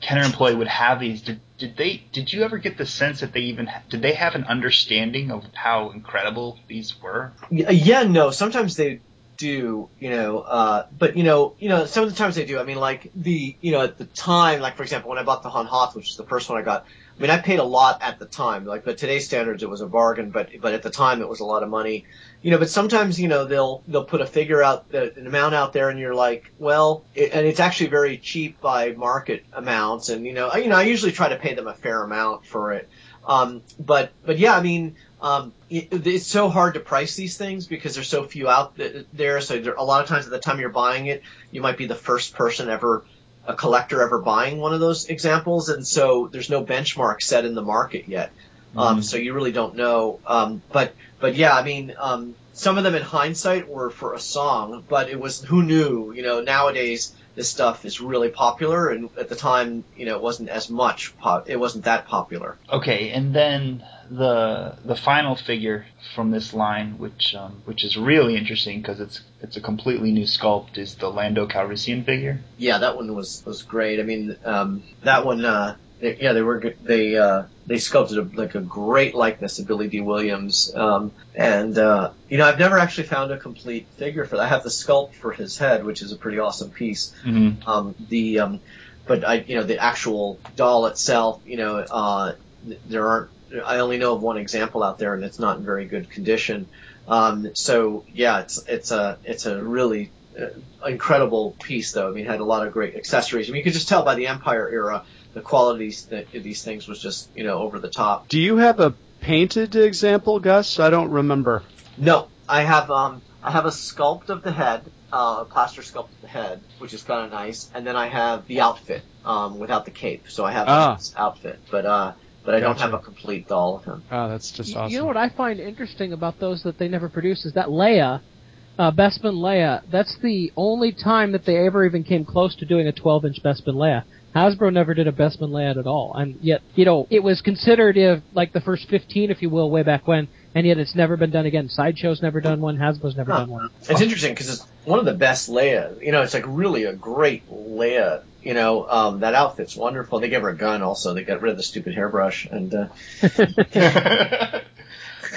Kenner employee would have these, did did they did you ever get the sense that they even did they have an understanding of how incredible these were? Yeah, yeah, no. Sometimes they do, you know, uh, but you know, you know, some of the times they do. I mean, like the, you know, at the time, like for example, when I bought the Han Hoth, which is the first one I got, I mean, I paid a lot at the time. Like, but today's standards, it was a bargain. But but at the time, it was a lot of money. You know, but sometimes you know they'll they'll put a figure out, an amount out there, and you're like, well, it, and it's actually very cheap by market amounts. And you know, I, you know, I usually try to pay them a fair amount for it. Um, but but yeah, I mean, um, it, it's so hard to price these things because there's so few out there. So there, a lot of times at the time you're buying it, you might be the first person ever a collector ever buying one of those examples, and so there's no benchmark set in the market yet. Um, Mm-hmm. so you really don't know. Um, but but yeah, I mean, um, some of them in hindsight were for a song, but it was who knew. You know, nowadays this stuff is really popular, and at the time, you know, it wasn't as much. Pop- it wasn't that popular. Okay, and then the the final figure from this line, which um, which is really interesting because it's it's a completely new sculpt, is the Lando Calrissian figure. Yeah, that one was was great. I mean, um, that one. Uh, they, yeah, they were. They uh, they sculpted a, like a great likeness of Billy Dee Williams. Um, and uh, you know, I've never actually found a complete figure for that. I have the sculpt for his head, which is a pretty awesome piece. Mm-hmm. Um, the um, but I, you know, the actual doll itself, you know, uh, there aren't. I only know of one example out there, and it's not in very good condition. Um, so yeah, it's it's a it's a really uh, incredible piece, though. I mean, it had a lot of great accessories. I mean, you could just tell by the Empire era, the quality of these things was just you know over the top. Do you have a painted example, Gus? I don't remember. No, I have um I have a sculpt of the head, uh, a plaster sculpt of the head, which is kind of nice, and then I have the outfit um without the cape. So I have Ah. this outfit, but uh but I don't have a complete doll of him. Oh, that's just awesome. You know what I find interesting about those that they never produced is that Leia, uh, Bespin Leia, that's the only time that they ever even came close to doing a 12 inch Bespin Leia. Hasbro never did a Bespin Leia at all, and yet, you know, it was considered if, like the first 15, if you will, way back when, and yet it's never been done again. Sideshow's never done one, Hasbro's never Huh. done one. It's interesting because it's one of the best Leia. You know, it's like really a great Leia. You know, um, that outfit's wonderful. They gave her a gun also. They got rid of the stupid hairbrush and, uh,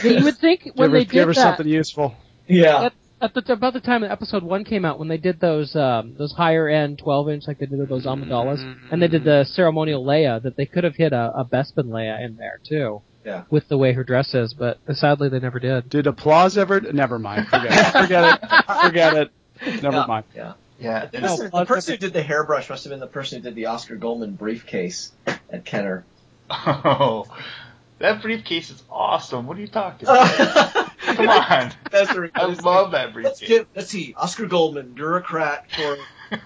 you would think when give her, they give her that, something useful. yeah. at, at the, about the time that episode one came out, when they did those um, those higher end 12 inch, like they did with those Amidala's, and they did the ceremonial Leia, that they could have hit a, a Bespin Leia in there too. Yeah. With the way her dress is, but sadly they never did. Did applause ever? Never mind. Forget it. Forget it. Forget it. Never yeah, mind. Yeah. Yeah, The person, No, the person who did the hairbrush must have been the person who did the Oscar Goldman briefcase at Kenner. oh, that briefcase is awesome. What are you talking about? Come on, That's the I love that Let's briefcase. give, let's see, Oscar Goldman, bureaucrat for,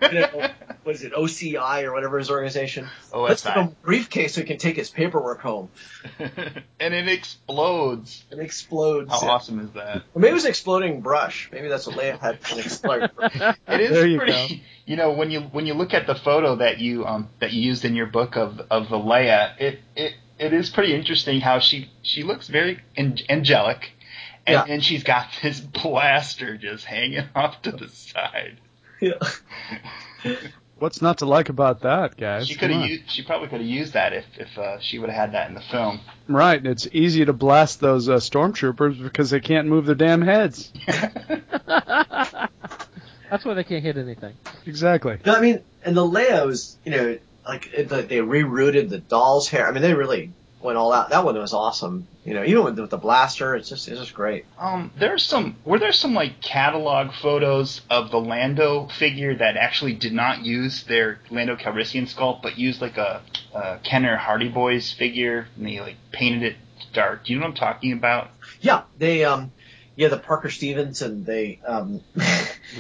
you know, what is it, OCI or whatever his organization. Let's give him a briefcase so he can take his paperwork home. and it explodes. It explodes. How awesome is that? Or maybe it was an exploding brush. Maybe that's what Leia had, an exploding brush. It is There you pretty. You know, when you when you look at the photo that you um that you used in your book of of the Leia, it it it is pretty interesting how she she looks very angelic, and Yeah. and she's got this blaster just hanging off to the side. Yeah. What's not to like about that, guys? She could have used. She probably could have used that if if uh, she would have had that in the film. Right. And It's easy to blast those uh, stormtroopers because they can't move their damn heads. That's why they can't hit anything. Exactly. No, I mean, and the Leos, you know, like it, the, they rerouted the doll's hair. I mean, they really went all out. That one was awesome. You know, even with, the- with the blaster, it's just it's just great. Um, there's some. Were there some like catalog photos of the Lando figure that actually did not use their Lando Calrissian sculpt, but used like a, a Kenner Hardy Boys figure, and they like painted it dark. Do you know what I'm talking about? Yeah, they um, yeah, the Parker Stevenson, they um,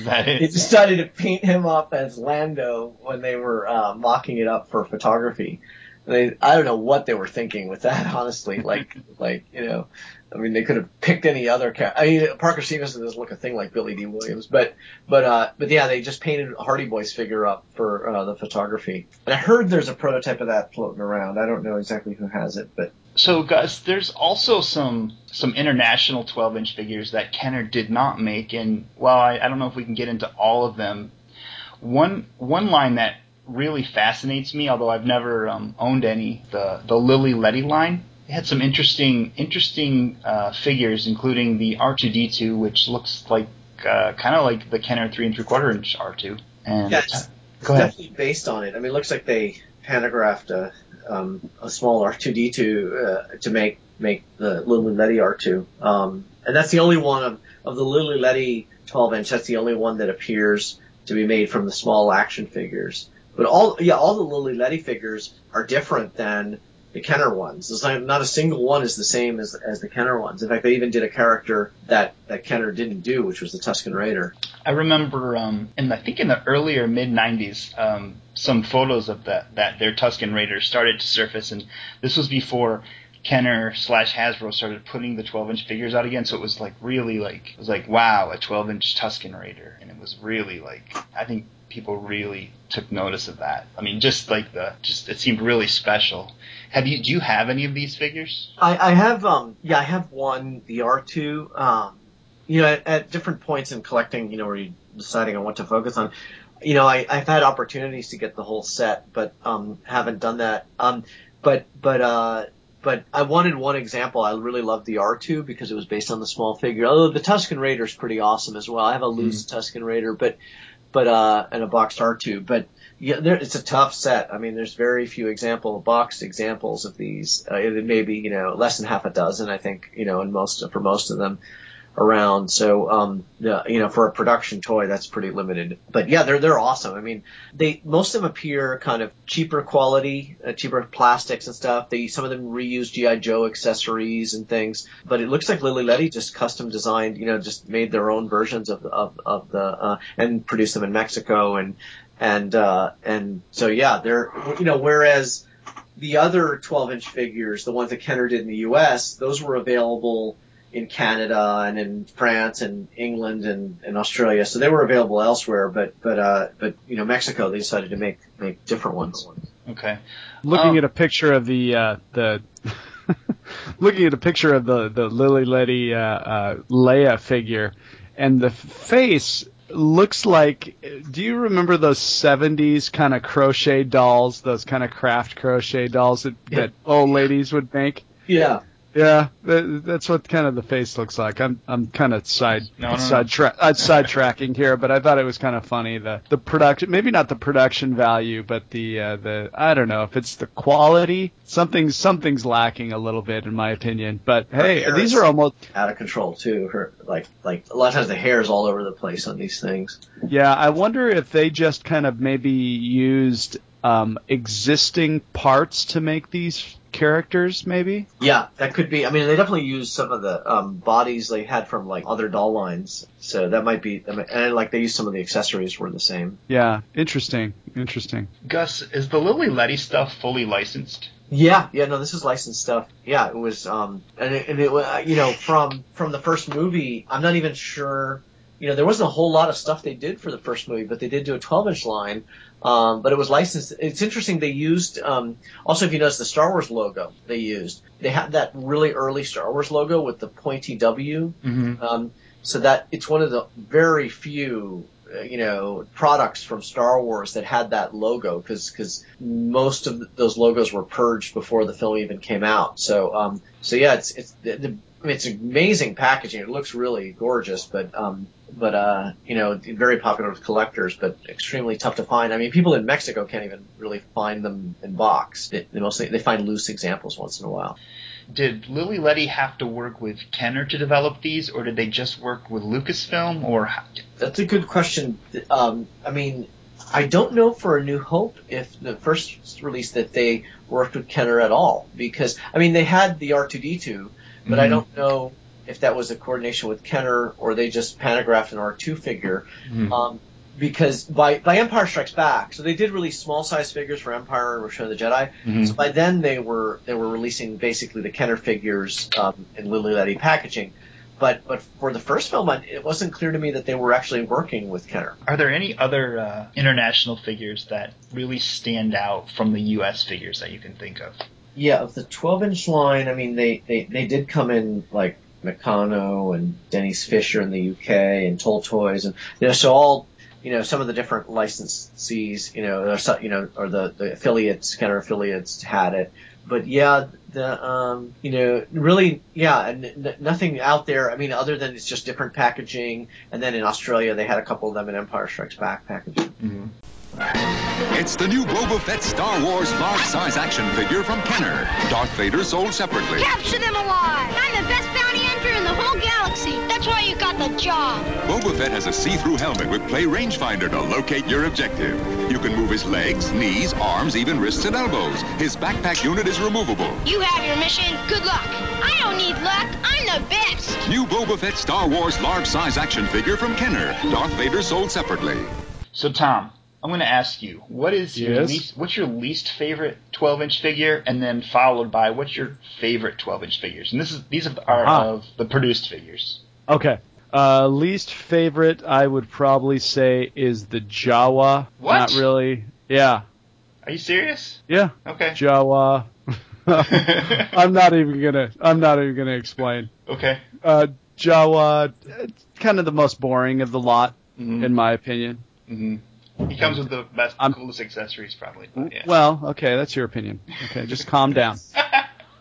That they decided to paint him up as Lando when they were uh, mocking it up for photography. They, I don't know what they were thinking with that, honestly. Like, like you know, I mean, they could have picked any other character. I mean, Parker Stevenson doesn't look a thing like Billy Dee Williams, but, but, uh, but yeah, they just painted Hardy Boy's figure up for uh, the photography. And I heard there's a prototype of that floating around. I don't know exactly who has it, but So, Gus, there's also some some international 12 inch figures that Kenner did not make, and well, I, I don't know if we can get into all of them. One one line that really fascinates me, although I've never um, owned any, the the Lili Ledy line. It had some interesting interesting uh, figures, including the R2D2, which looks like uh, kind of like the Kenner three and three quarter inch R2. And Yeah, it's, it's ahead. definitely based on it. I mean, it looks like they pantographed a, um, a small R2D2 uh, to make make the Lili Ledy R2, um, and that's the only one of, of the Lili Ledy 12 inch. That's the only one that appears to be made from the small action figures. But all yeah, all the Lili Ledy figures are different than the Kenner ones. There's not, not a single one is the same as as the Kenner ones. In fact, they even did a character that that Kenner didn't do, which was the Tusken Raider. I remember, um, in I think in the earlier mid '90s, um, some photos of that that their Tusken Raider started to surface, and this was before Kenner slash Hasbro started putting the 12 inch figures out again. So it was like really like it was like wow, a 12 inch Tusken Raider, and it was really like I think people really took notice of that. I mean, just like the just it seemed really special. Have you do you have any of these figures? I, I have, um, yeah, I have one, the R2, um, you know, at, at different points in collecting, you know, where you're deciding on what to focus on, you know, I, I've had opportunities to get the whole set, but, um, haven't done that. Um, but, but, uh, but I wanted one example. I really loved the R2 because it was based on the small figure. Although the Tusken Raider is pretty awesome as well. I have a loose Tusken Raider, but, but, uh, and a boxed R2, but, yeah, there, it's a tough set. I mean, there's very few example boxed examples of these. Uh, you know, less than half a dozen, I think, you know, in most for most of them around. So, um, you know, for a production toy, that's pretty limited. But yeah, they're they're awesome. I mean, they most of them appear kind of cheaper quality, uh, cheaper plastics and stuff. They some of them reuse GI Joe accessories and things. But it looks like Lili Ledy just custom designed, you know, just made their own versions of of of the uh, and produced them in Mexico and and uh, and so yeah, they're you know whereas the other 12 inch figures, the ones that Kenner did in the U.S., those were available in Canada and in France and England and, and Australia, so they were available elsewhere. But but uh, but you know Mexico, they decided to make make different ones. Okay. Looking Oh. at a picture of the uh, the looking at a picture of the the Lili Ledy uh, uh, Leia figure, and the face looks like. Do you remember those '70s kind of crochet dolls? Those kind of craft crochet dolls that, Yeah. that old ladies would make. Yeah, Yeah, that, that's what kind of the face looks like. I'm I'm kind of side No, no, no. side tra- uh, sidetracking here, but I thought it was kind of funny the the production, maybe not the production value, but the uh, the I don't know if it's the quality. Something something's lacking a little bit in my opinion. But hey, these are almost out of control too. Her like like a lot of times the hair is all over the place on these things. yeah. I wonder if they just kind of maybe used um, existing parts to make these characters, maybe. Yeah, that could be. I mean, they definitely used some of the um, bodies they had from like other doll lines, so that might be. And like they used some of the accessories were the same. Yeah, interesting, interesting. Gus, is the Lili Ledy stuff fully licensed? Yeah, yeah, no, this is licensed stuff. Yeah, it was, um, and it, and it wa- you know, from from the first movie, I'm not even sure. You know, there wasn't a whole lot of stuff they did for the first movie, but they did do a 12 inch line. Um, but it was licensed. It's interesting. They used, um, also if you notice the Star Wars logo they used, they had that really early Star Wars logo with the pointy W. Mm-hmm. Um, so that it's one of the very few, uh, you know, products from Star Wars that had that logo because because most of those logos were purged before the film even came out. So um, so yeah, it's it's the, the, it's amazing packaging. It looks really gorgeous, but um, but uh, you know, very popular with collectors, but extremely tough to find. I mean, people in Mexico can't even really find them in box. They, they mostly they find loose examples once in a while. Did Lili Ledy have to work with Kenner to develop these, or did they just work with Lucasfilm, or how- That's a good question. Um, I mean, I don't know for A New Hope if the first release that they worked with Kenner at all, because I mean they had the R2D2, but I Mhm. don't know if that was a coordination with Kenner or they just pantographed an R2 figure. Hmm. Um, because by, by Empire Strikes Back, so they did release small size figures for Empire and Return of the Jedi. Mhm. So by then they were they were releasing basically the Kenner figures um, in Lili Ledy packaging. But but for the first film, it wasn't clear to me that they were actually working with Kenner. Are there any other uh, international figures that really stand out from the U.S. figures that you can think of? Yeah, of the 12 inch line, I mean, they, they, they did come in like Meccano and Denys Fisher in the UK and Toltoys and, you know, so all, you know, some of the different licensees, you know, or, so- you know, or the, the affiliates, Kenner affiliates had it. But yeah, the, um, you know, really, yeah, and n- nothing out there. I mean, other than it's just different packaging. And then in Australia, they had a couple of them in Empire Strikes Back packaging. It's the new Boba Fett Star Wars large size action figure from Kenner. Darth Vader sold separately. Capture them alive! I'm the best whole galaxy. That's why you got the job. Boba Fett has a see-through helmet with play rangefinder to locate your objective. You can move his legs, knees, arms, even wrists and elbows. His backpack unit is removable. You have your mission. Good luck. I don't need luck. I'm the best. New Boba Fett Star Wars large size action figure from Kenner. Darth Vader sold separately. So Tom, I'm going to ask you, what is your Yes? least what's your least favorite 12 inch figure, and then followed by what's your favorite 12 inch figures? And this is these are Uh-huh. of the produced figures. Okay. Uh, least favorite, I would probably say, is the Jawa. What? Not really. Yeah. Are you serious? Yeah. Okay. Jawa. I'm not even gonna. I'm not even gonna explain. Okay. Uh, Jawa, it's kind of the most boring of the lot, Mhm. in my opinion. hmm He comes with the best, coolest accessories, probably. But yeah. Well, okay, that's your opinion. Okay, just calm down.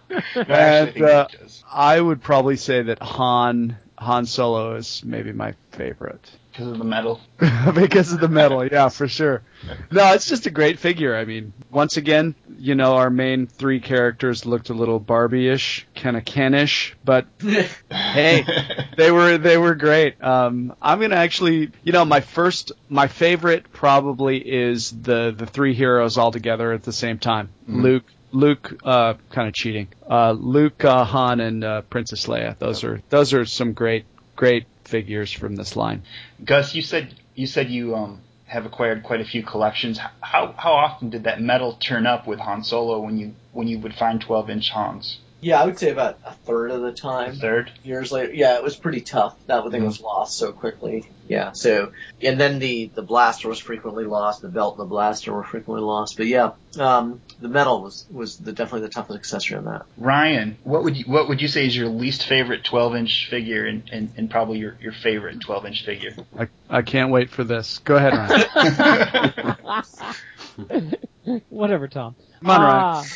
No, actually, I and, uh. I would probably say that Han Han Solo is maybe my favorite. because of the medal. because of the medal, yeah, for sure. No, it's just a great figure. I mean, once again, you know, our main three characters looked a little Barbie-ish, kind of Ken-ish, but hey, they were they were great. Um, I'm gonna actually, you know, my first, my favorite probably is the the three heroes all together at the same time. Luke, Luke, uh, kind of cheating. Uh, Luke, uh, Han, and uh, Princess Leia. Those are those are some great great figures from this line. Gus, you said you said you um have acquired quite a few collections. How how often did that medal turn up with Han Solo when you when you would find 12 inch Hans? Yeah, I would say about a third of the time. Third. years later. Yeah, it was pretty tough. That thing Mm-hmm. was lost so quickly. Yeah, so and then the the blaster was frequently lost. The belt and the blaster were frequently lost. But yeah, um, the medal was was the, definitely the toughest accessory on that. Ryan, what would you what would you say is your least favorite 12 inch figure and, and, and probably your, your favorite 12 inch figure? I, I can't wait for this. Go ahead, Ryan. Whatever, Tom. Come on, Uh, Ryan.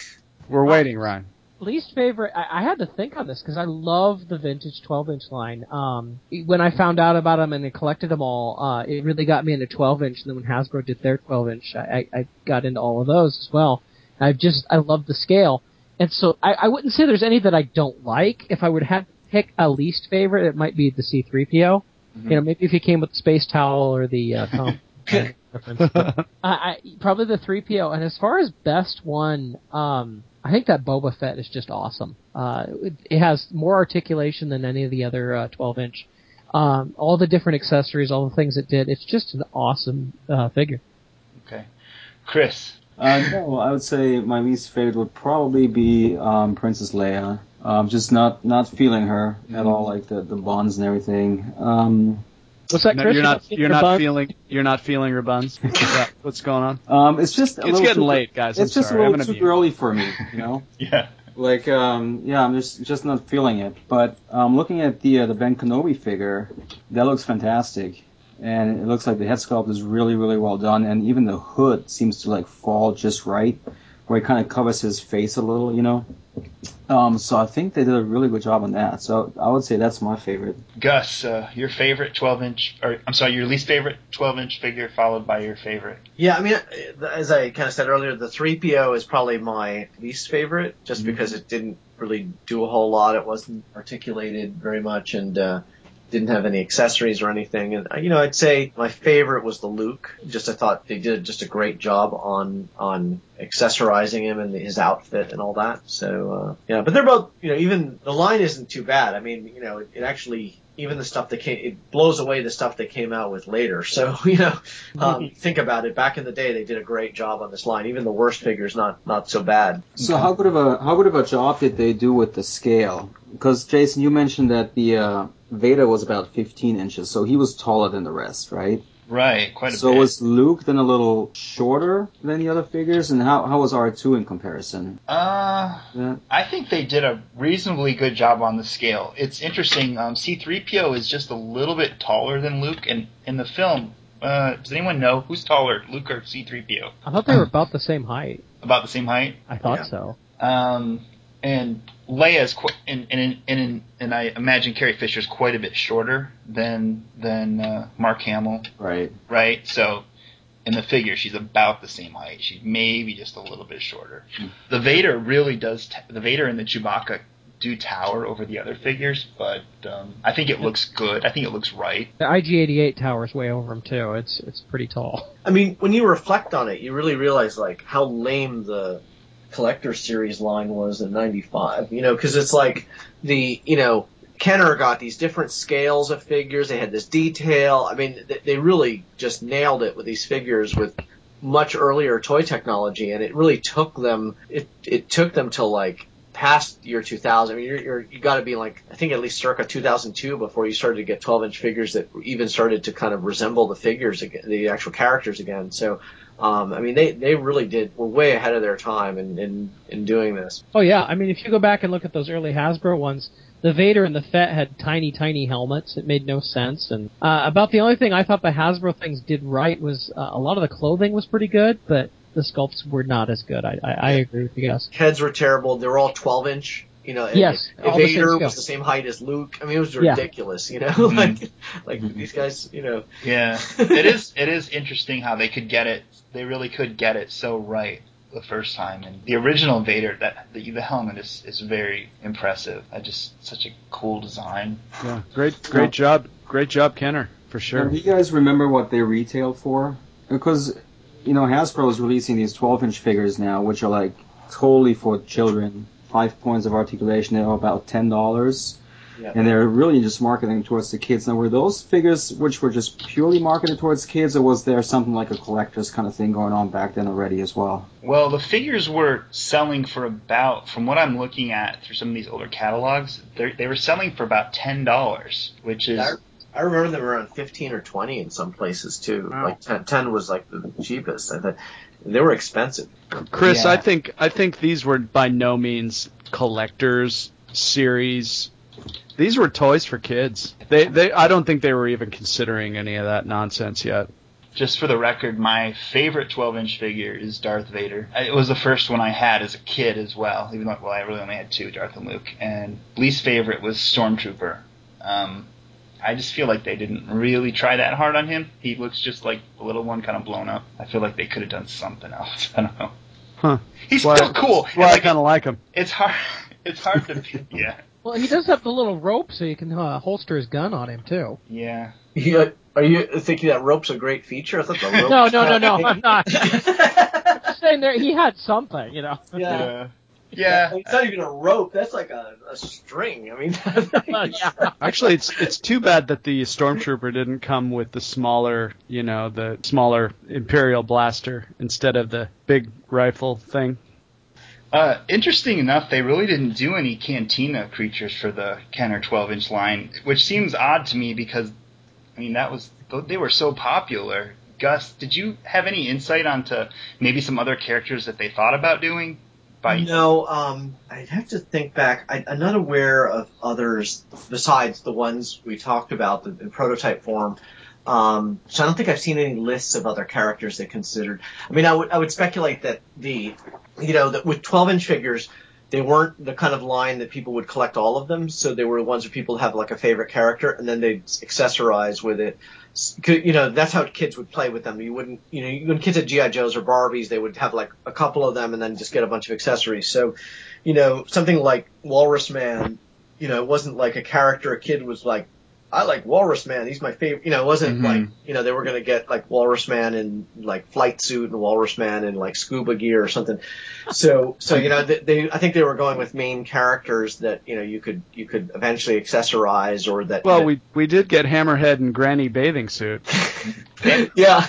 We're waiting, Ryan. Least favorite I, I had to think on this because i love the vintage 12 inch line. Um when i found out about them and I collected them all uh it really got me into 12 inch and then when hasbro did their 12 inch i i, I got into all of those as well. I just i love the scale. And so I, I wouldn't say there's any that i don't like. If i would have to pick a least favorite it might be the c3po you know maybe if you came with the space towel or the uh Tom. I, I probably the three PO. And as far as best one, um, I think that Boba Fett is just awesome. Uh, it, it has more articulation than any of the other uh, 12 inch. Um, all the different accessories, all the things it did. It's just an awesome uh, figure. Okay. Chris. Uh, no, I would say my least favorite would probably be um, Princess Leia. Um, just not not feeling her at all, like the the bonds and everything. Um, What's that, No, Chris? you're not. feeling You're not bun? feeling. You're not feeling your buns. Is what's going on? um, it's just a It's little getting too, late, guys. I'm It's just sorry. a I'm little gonna too be- early for me, you know. Yeah. Like, um, yeah, I'm just just not feeling it. But um, looking at the uh, the Ben Kenobi figure, that looks fantastic, and it looks like the head sculpt is really really well done, and even the hood seems to like fall just right, where it kind of covers his face a little, you know. Um, so I think they did a really good job on that. So I would say that's my favorite. Gus, uh, your favorite 12 inch, or I'm sorry, your least favorite 12 inch figure followed by your favorite. Yeah, I mean, uh, as I kind of said earlier, the 3PO is probably my least favorite, just because it didn't really do a whole lot. It wasn't articulated very much, and uh, didn't have any accessories or anything. And you know, I'd say my favorite was the Luke. Just I thought they did just a great job on on accessorizing him and his outfit and all that. So uh, yeah, but they're both you know even the line isn't too bad. I mean you know it, it actually even the stuff that came it blows away the stuff they came out with later. So you know um, think about it. Back in the day they did a great job on this line. Even the worst figures not not so bad. So how good of a how good of a job did they do with the scale? Because Jason, you mentioned that the uh, Vader was about 15 inches, so he was taller than the rest, right? Right, quite a So bit. So was Luke then a little shorter than the other figures, and how how was R2 in comparison? Uh, Yeah. I think they did a reasonably good job on the scale. It's interesting. Um, C-3PO is just a little bit taller than Luke, and in the film, uh, does anyone know who's taller, Luke or C-3PO? I thought they were about the same height. About the same height. I thought Yeah. so. Um, and Leia's qu- and and and and I imagine Carrie Fisher's quite a bit shorter than than uh, Mark Hamill, Right. right? So in the figure, she's about the same height. She's maybe just a little bit shorter. The Vader really does. T- the Vader and the Chewbacca do tower over the other figures, but um, I think it looks good. I think it looks right. The IG-88 tower's way over him too. It's it's pretty tall. I mean, when you reflect on it, you really realize like how lame the collector series line was in '95. You know, because it's like the you know Kenner got these different scales of figures. They had this detail. I mean, they, they really just nailed it with these figures with much earlier toy technology, and it really took them. It it took them to like past year 2000. I mean, you're, you're you got to be like I think at least circa 2002 before you started to get 12 inch figures that even started to kind of resemble the figures the actual characters again. So. Um, I mean, they, they really did, were way ahead of their time in, in, in doing this. Oh yeah, I mean if you go back and look at those early Hasbro ones, the Vader and the Fett had tiny, tiny helmets. It made no sense. And uh, about the only thing I thought the Hasbro things did right was uh, a lot of the clothing was pretty good, but the sculpts were not as good. I, I, I agree with you guys. Heads were terrible. They were all 12 inch. You know, Yes, and all the Vader scale. was the same height as Luke. I mean, it was Yeah. ridiculous, you know, Mhm. like, like these guys, you know. Yeah, it is. It is interesting how they could get it. They really could get it so right the first time. And the original Vader, that the, the helmet is is very impressive. I just such a cool design. Yeah, great, great job, great job, Kenner, for Now, sure. do you guys remember what they retail for? Because, you know, Hasbro is releasing these 12 inch figures now, which are like totally for children. Five points of articulation, they're about $10. Yeah. And they're really just marketing towards the kids. Now, were those figures which were just purely marketed towards kids, or was there something like a collector's kind of thing going on back then already as well? Well, the figures were selling for about, from what I'm looking at through some of these older catalogs, they they were selling for about ten dollars, which is I, I remember them around 15 or 20 in some places too. Wow. Like 10, 10 was like the cheapest. I thought they were expensive. Chris, Yeah. I think I think these were by no means collectors series. These were toys for kids. They they I don't think they were even considering any of that nonsense yet. just for the record, my favorite 12 inch figure is Darth Vader. It was the first one I had as a kid as well, even though, well, I really only had two, Darth and Luke. And least favorite was Stormtrooper. Um, I just feel like they didn't really try that hard on him. He looks just like the little one kind of blown up. I feel like they could have done something else. I don't know. Huh. He's Well, still cool. Well, I Like, kind of like him. it's hard. It's hard to. Yeah. Well, he does have the little rope so you can uh, holster his gun on him too. Yeah. You, are you thinking that rope's a great feature? I thought the rope. No, no, no, no. I'm not. I'm just saying there he had something, you know. yeah. Yeah. Yeah, it's not even a rope. That's like a, a string. I mean, Well, yeah. Actually, it's it's too bad that the stormtrooper didn't come with the smaller, you know, the smaller imperial blaster instead of the big rifle thing. Uh, interesting enough, they really didn't do any Cantina creatures for the 10 or 12 inch line, which seems odd to me because, I mean, that was they were so popular. Gus, did you have any insight onto maybe some other characters that they thought about doing? No, um, I'd have to think back. I, I'm not aware of others besides the ones we talked about in in prototype form. Um, so I don't think I've seen any lists of other characters they considered. I mean, I would I would speculate that the, you know, that with 12 inch figures, they weren't the kind of line that people would collect all of them. So they were the ones where people have like a favorite character, and then they'd accessorize with it. You know, that's how kids would play with them. You wouldn't, you know, when kids had GI Joes or Barbies, they would have like a couple of them and then just get a bunch of accessories. So, you know, something like Walrus Man, you know, it wasn't like a character a kid was like I like Walrus Man. He's my favorite. You know, it wasn't Mhm. like you know they were gonna get like Walrus Man in like flight suit and Walrus Man in like scuba gear or something. So so you know they, they I think they were going with main characters that you know you could you could eventually accessorize or that. Well, we we did get Hammerhead and Granny bathing suit. yeah.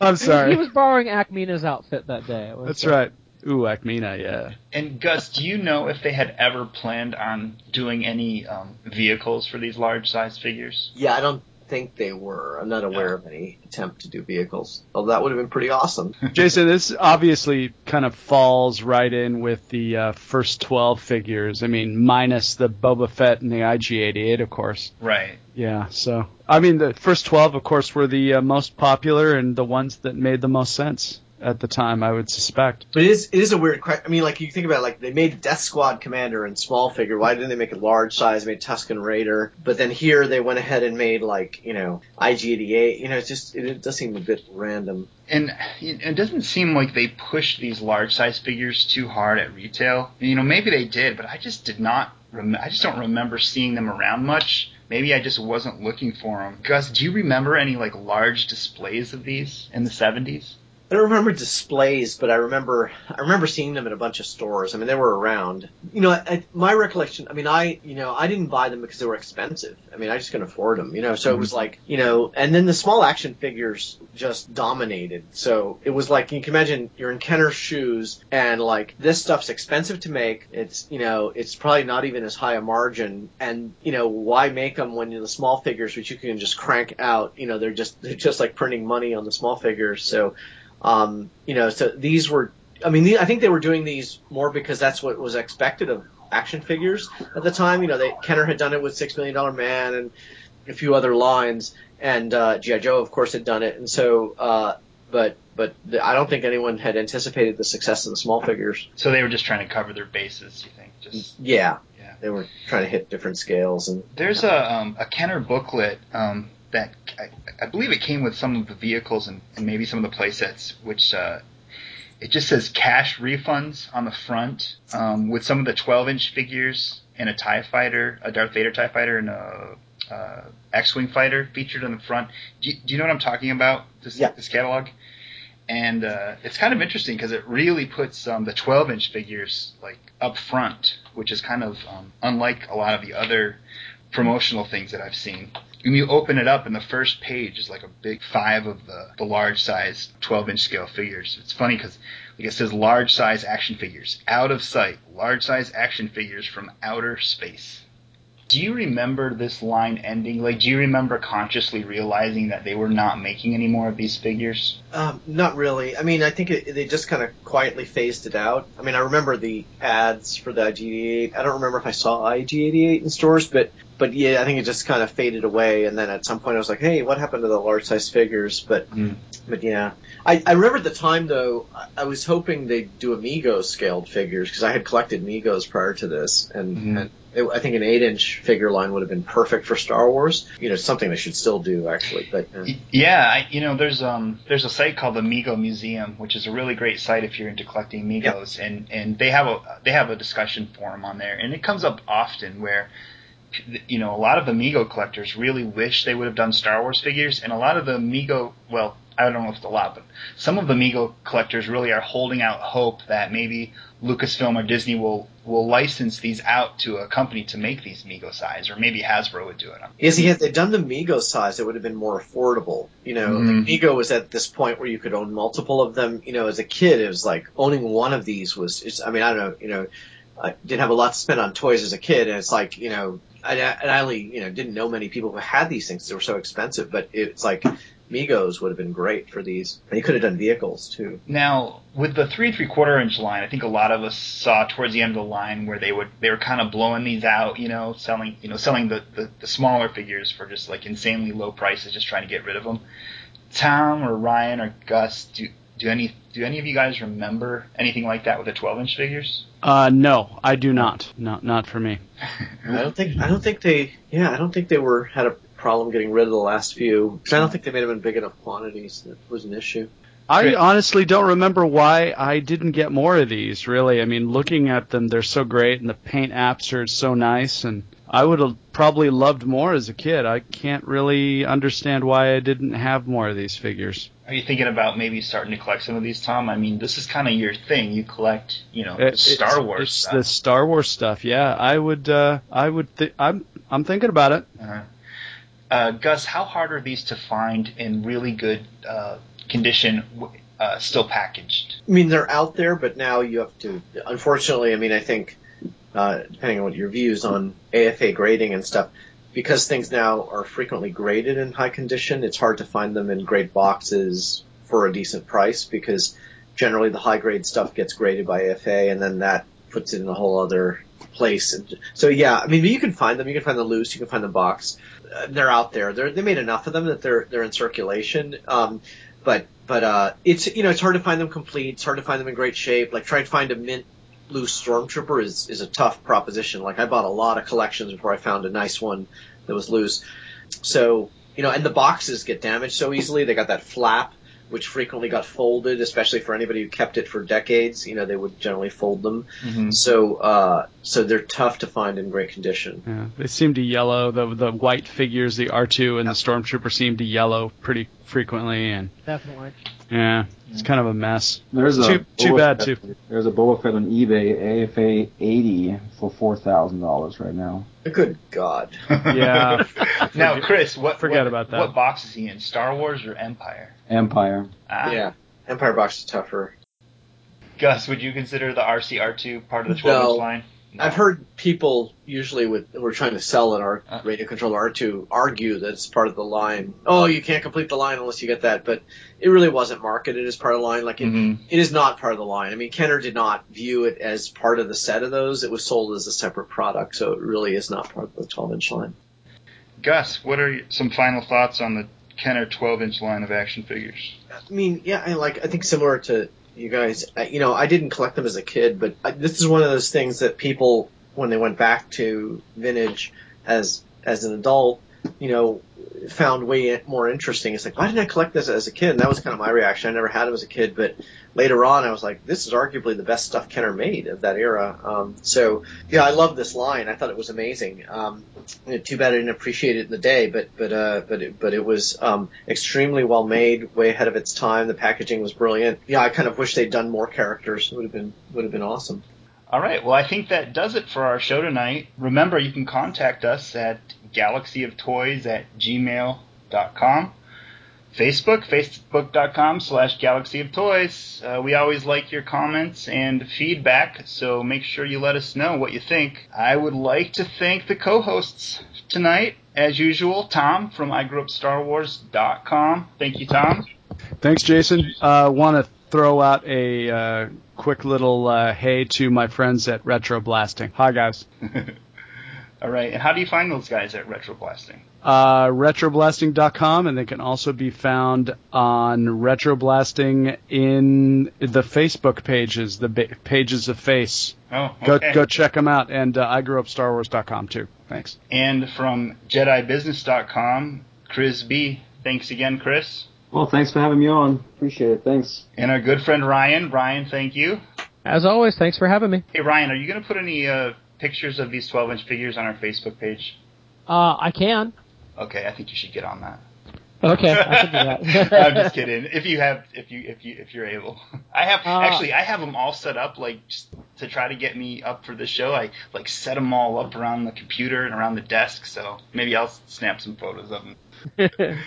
I'm sorry. He sorry. was borrowing Ackmena's outfit that day. Was, That's uh, right. Ooh, Ackmena, yeah. And Gus, do you know if they had ever planned on doing any um, vehicles for these large size figures? Yeah, I don't think they were. I'm not aware of any attempt to do vehicles. Although that would have been pretty awesome. Jason, this obviously kind of falls right in with the uh, first 12 figures. I mean, minus the Boba Fett and the IG-88, of course. Right. Yeah, so I mean, the first 12, of course, were the uh, most popular and the ones that made the most sense at the time, I would suspect. But it is it is a weird. que- I mean, like you think about it, like they made Death Squad Commander in small figure. Why didn't they make it large size? They made Tusken Raider, but then here they went ahead and made like you know IG88. You know, it's just it, it does seem a bit random. And it doesn't seem like they pushed these large size figures too hard at retail. You know, maybe they did, but I just did not. Rem- I just don't remember seeing them around much. Maybe I just wasn't looking for them. Gus, do you remember any like large displays of these in the 70s? I don't remember displays, but I remember I remember seeing them in a bunch of stores. I mean, they were around. You know, I, my recollection. I mean, I you know I didn't buy them because they were expensive. I mean, I just couldn't afford them. You know, so it was mm-hmm. like you know, and then the small action figures just dominated. So it was like you can imagine you're in Kenner's shoes, and like this stuff's expensive to make. It's you know it's probably not even as high a margin, and you know why make them when the small figures which you can just crank out. You know, they're just they're just like printing money on the small figures. So. Um, you know, so these were, I mean, the, I think they were doing these more because that's what was expected of action figures at the time. You know, they, Kenner had done it with Six Million Dollar Man and a few other lines, and uh, G.I. Joe, of course, had done it. And so, uh, but, but the, I don't think anyone had anticipated the success of the small figures. So they were just trying to cover their bases, you think? Just Yeah. Yeah. They were trying to hit different scales and There's a um, a Kenner booklet um, that I, I believe it came with some of the vehicles and, and maybe some of the playsets, which uh, it just says cash refunds on the front um, with some of the 12 inch figures and a Tie Fighter, a Darth Vader Tie Fighter, and a uh, X-wing fighter featured on the front. Do you, do you know what I'm talking about? This Yeah. this catalog. And uh, it's kind of interesting because it really puts um, the 12 inch figures like up front, which is kind of um, unlike a lot of the other promotional things that I've seen. When you open it up, and the first page is like a big five of the, the large size 12 inch scale figures. It's funny because like it says large size action figures, out of sight, large size action figures from outer space. Do you remember this line ending? Like, do you remember consciously realizing that they were not making any more of these figures? Um, not really. I mean, I think it, they just kind of quietly phased it out. I mean, I remember the ads for the IG88. I don't remember if I saw IG88 in stores, but but yeah, I think it just kind of faded away. And then at some point, I was like, hey, what happened to the large size figures? But Mm. but yeah, I, I remember at the time though, I, was hoping they'd do Megos scaled figures because I had collected Megos prior to this, and, Mhm. and it, I think an eight inch figure line would have been perfect for Star Wars. You know, something they should still do actually. But uh, Yeah, I, you know, there's um there's a site called the Mego Museum, which is a really great site if you're into collecting Megos, and and they have a they have a discussion forum on there, and it comes up often where you know a lot of the Mego collectors really wish they would have done Star Wars figures, and a lot of the Mego well. I don't know if it's a lot, but some of the Mego collectors really are holding out hope that maybe Lucasfilm or Disney will will license these out to a company to make these Mego size, or maybe Hasbro would do it. See, had they done the Mego size, it would have been more affordable. You know, Mhm. like Mego was at this point where you could own multiple of them. You know, as a kid, it was like owning one of these was. It's, I mean, I don't know. You know, I didn't have a lot to spend on toys as a kid, and it's like you know, I, and I only you know didn't know many people who had these things. They were so expensive, but it's like Megos would have been great for these. And you could have done vehicles too. Now, with the three and three quarter inch line, I think a lot of us saw towards the end of the line where they would they were kind of blowing these out, you know, selling you know selling the, the, the smaller figures for just like insanely low prices, just trying to get rid of them. Tom or Ryan or Gus, do do any do any of you guys remember anything like that with the twelve inch figures? Uh, no, I do not. Not not for me. I don't think I don't think they yeah I don't think they were had a problem getting rid of the last few because I don't think they made them in big enough quantities that was an issue. I honestly don't remember why I didn't get more of these. Really, I mean, looking at them, they're so great, and the paint apps are so nice, and I would have probably loved more as a kid. I can't really understand why I didn't have more of these figures. Are you thinking about maybe starting to collect some of these, Tom? I mean, this is kind of your thing. You collect, you know, It- Star it's- Wars it's stuff. the Star Wars stuff. Yeah, I would. Uh, I would. Th- I'm. I'm thinking about it. Uh-huh. Uh, Gus, how hard are these to find in really good uh, condition, uh, still packaged? I mean, they're out there, but now you have to. Unfortunately, I mean, I think uh, depending on what your views on AFA grading and stuff, because things now are frequently graded in high condition, it's hard to find them in great boxes for a decent price because generally the high grade stuff gets graded by AFA, and then that puts it in a whole other place. And so, yeah, I mean, you can find them. You can find them loose. You can find them box. Uh, they're out there. They're, they made enough of them that they're they're in circulation. Um, but but uh, it's you know it's hard to find them complete. It's hard to find them in great shape. Like try to find a mint loose stormtrooper is is a tough proposition. Like I bought a lot of collections before I found a nice one that was loose. So you know, and the boxes get damaged so easily. They got that flap. Which frequently got folded, especially for anybody who kept it for decades. You know, they would generally fold them. Mm-hmm. So, uh, so they're tough to find in great condition. Yeah, they seem to yellow. The the white figures, the R2 and the Stormtrooper, seem to yellow pretty frequently, and Definitely. yeah, it's kind of a mess. There's a Too- too Boba bad, Fett- too. There's a Boba Fett on eBay, AFA 80 for four thousand dollars right now. Good God. Yeah. now, Chris, what forget what, about that. What box is he in? Star Wars or Empire? Empire. Ah. Yeah. Empire box is tougher. Gus, would you consider the RCR2 part of the 12 No. inch line? No. I've heard people usually with who are trying to sell an R, Uh. radio controller R2 argue that it's part of the line. Oh, you can't complete the line unless you get that, but it really wasn't marketed as part of the line. Like it, Mhm. it is not part of the line. I mean, Kenner did not view it as part of the set of those. It was sold as a separate product, so it really is not part of the 12 inch line. Gus, what are some final thoughts on the Kenner 12 inch line of action figures? I mean, yeah, I like. I think similar to you guys. You know, I didn't collect them as a kid, but I, this is one of those things that people, when they went back to vintage as as an adult, you know, found way more interesting. It's like, why didn't I collect this as a kid? And that was kind of my reaction. I never had them as a kid, but later on, I was like, this is arguably the best stuff Kenner made of that era. Um, so yeah, I love this line. I thought it was amazing. Um, you know, too bad I didn't appreciate it in the day, but but uh, but it, but it was um, extremely well made, way ahead of its time. The packaging was brilliant. Yeah, I kind of wish they'd done more characters. It would have been would have been awesome. All right. Well, I think that does it for our show tonight. Remember, you can contact us at galaxyoftoys at gmail.com. Facebook, facebook.com slash galaxy of toys. Uh, we always like your comments and feedback, so make sure you let us know what you think. I would like to thank the co-hosts tonight, as usual, Tom from igrewupstarwars.com. Thank you, Tom. Thanks, Jason. Uh, Want to throw out a uh, quick little uh, hey to my friends at Retro Blasting. Hi, guys. All right, and how do you find those guys at Retro Blasting? Uh, retroblasting.com, and they can also be found on Retroblasting in the Facebook pages, the ba- pages of Face. Oh, Go okay. go check them out, and uh, I grew up StarWars.com too. Thanks. And from JediBusiness.com, Chris B. Thanks again, Chris. Well, thanks for having me on. Appreciate it. Thanks. And our good friend Ryan. Ryan, thank you. As always, thanks for having me. Hey, Ryan, are you going to put any uh, pictures of these 12 inch figures on our Facebook page? Uh, I can. Okay, I think you should get on that. Okay, I can do that. I'm just kidding. If you have, if you, if you, if you're able, I have Uh, actually, I have them all set up like just to try to get me up for the show. I like set them all up around the computer and around the desk. So maybe I'll snap some photos of them.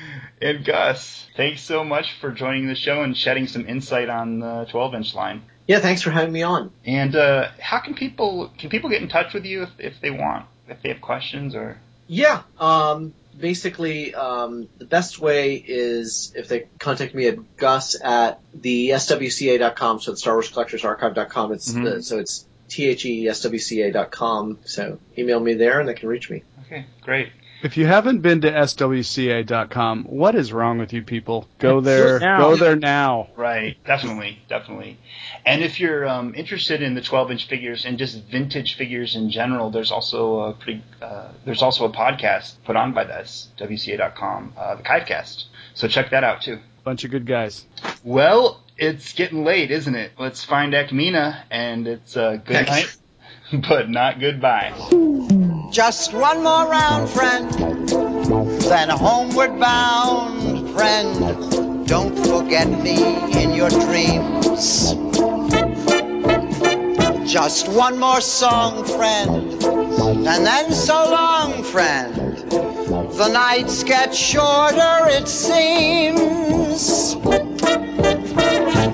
and Gus, thanks so much for joining the show and shedding some insight on the 12 inch line. Yeah, thanks for having me on. And uh, how can people can people get in touch with you if, if they want, if they have questions or? Yeah. Um, basically, um, the best way is if they contact me at gus at the swca.com, so the Star Wars Collectors Archive.com. It's Mhm. the, so it's T H E S W C A.com. So email me there and they can reach me. Okay, great. If you haven't been to swca.com, what is wrong with you people? Go there. Go there now. Right, definitely, definitely. And if you're um, interested in the 12-inch figures and just vintage figures in general, there's also a pretty, uh, there's also a podcast put on by this WCA.com, uh, the Kivecast. So check that out too. Bunch of good guys. Well, it's getting late, isn't it? Let's find Ackmena, and it's uh, good night, but not goodbye. Just one more round, friend, then homeward bound, friend. Don't forget me in your dreams. Just one more song, friend, and then so long, friend. The nights get shorter, it seems.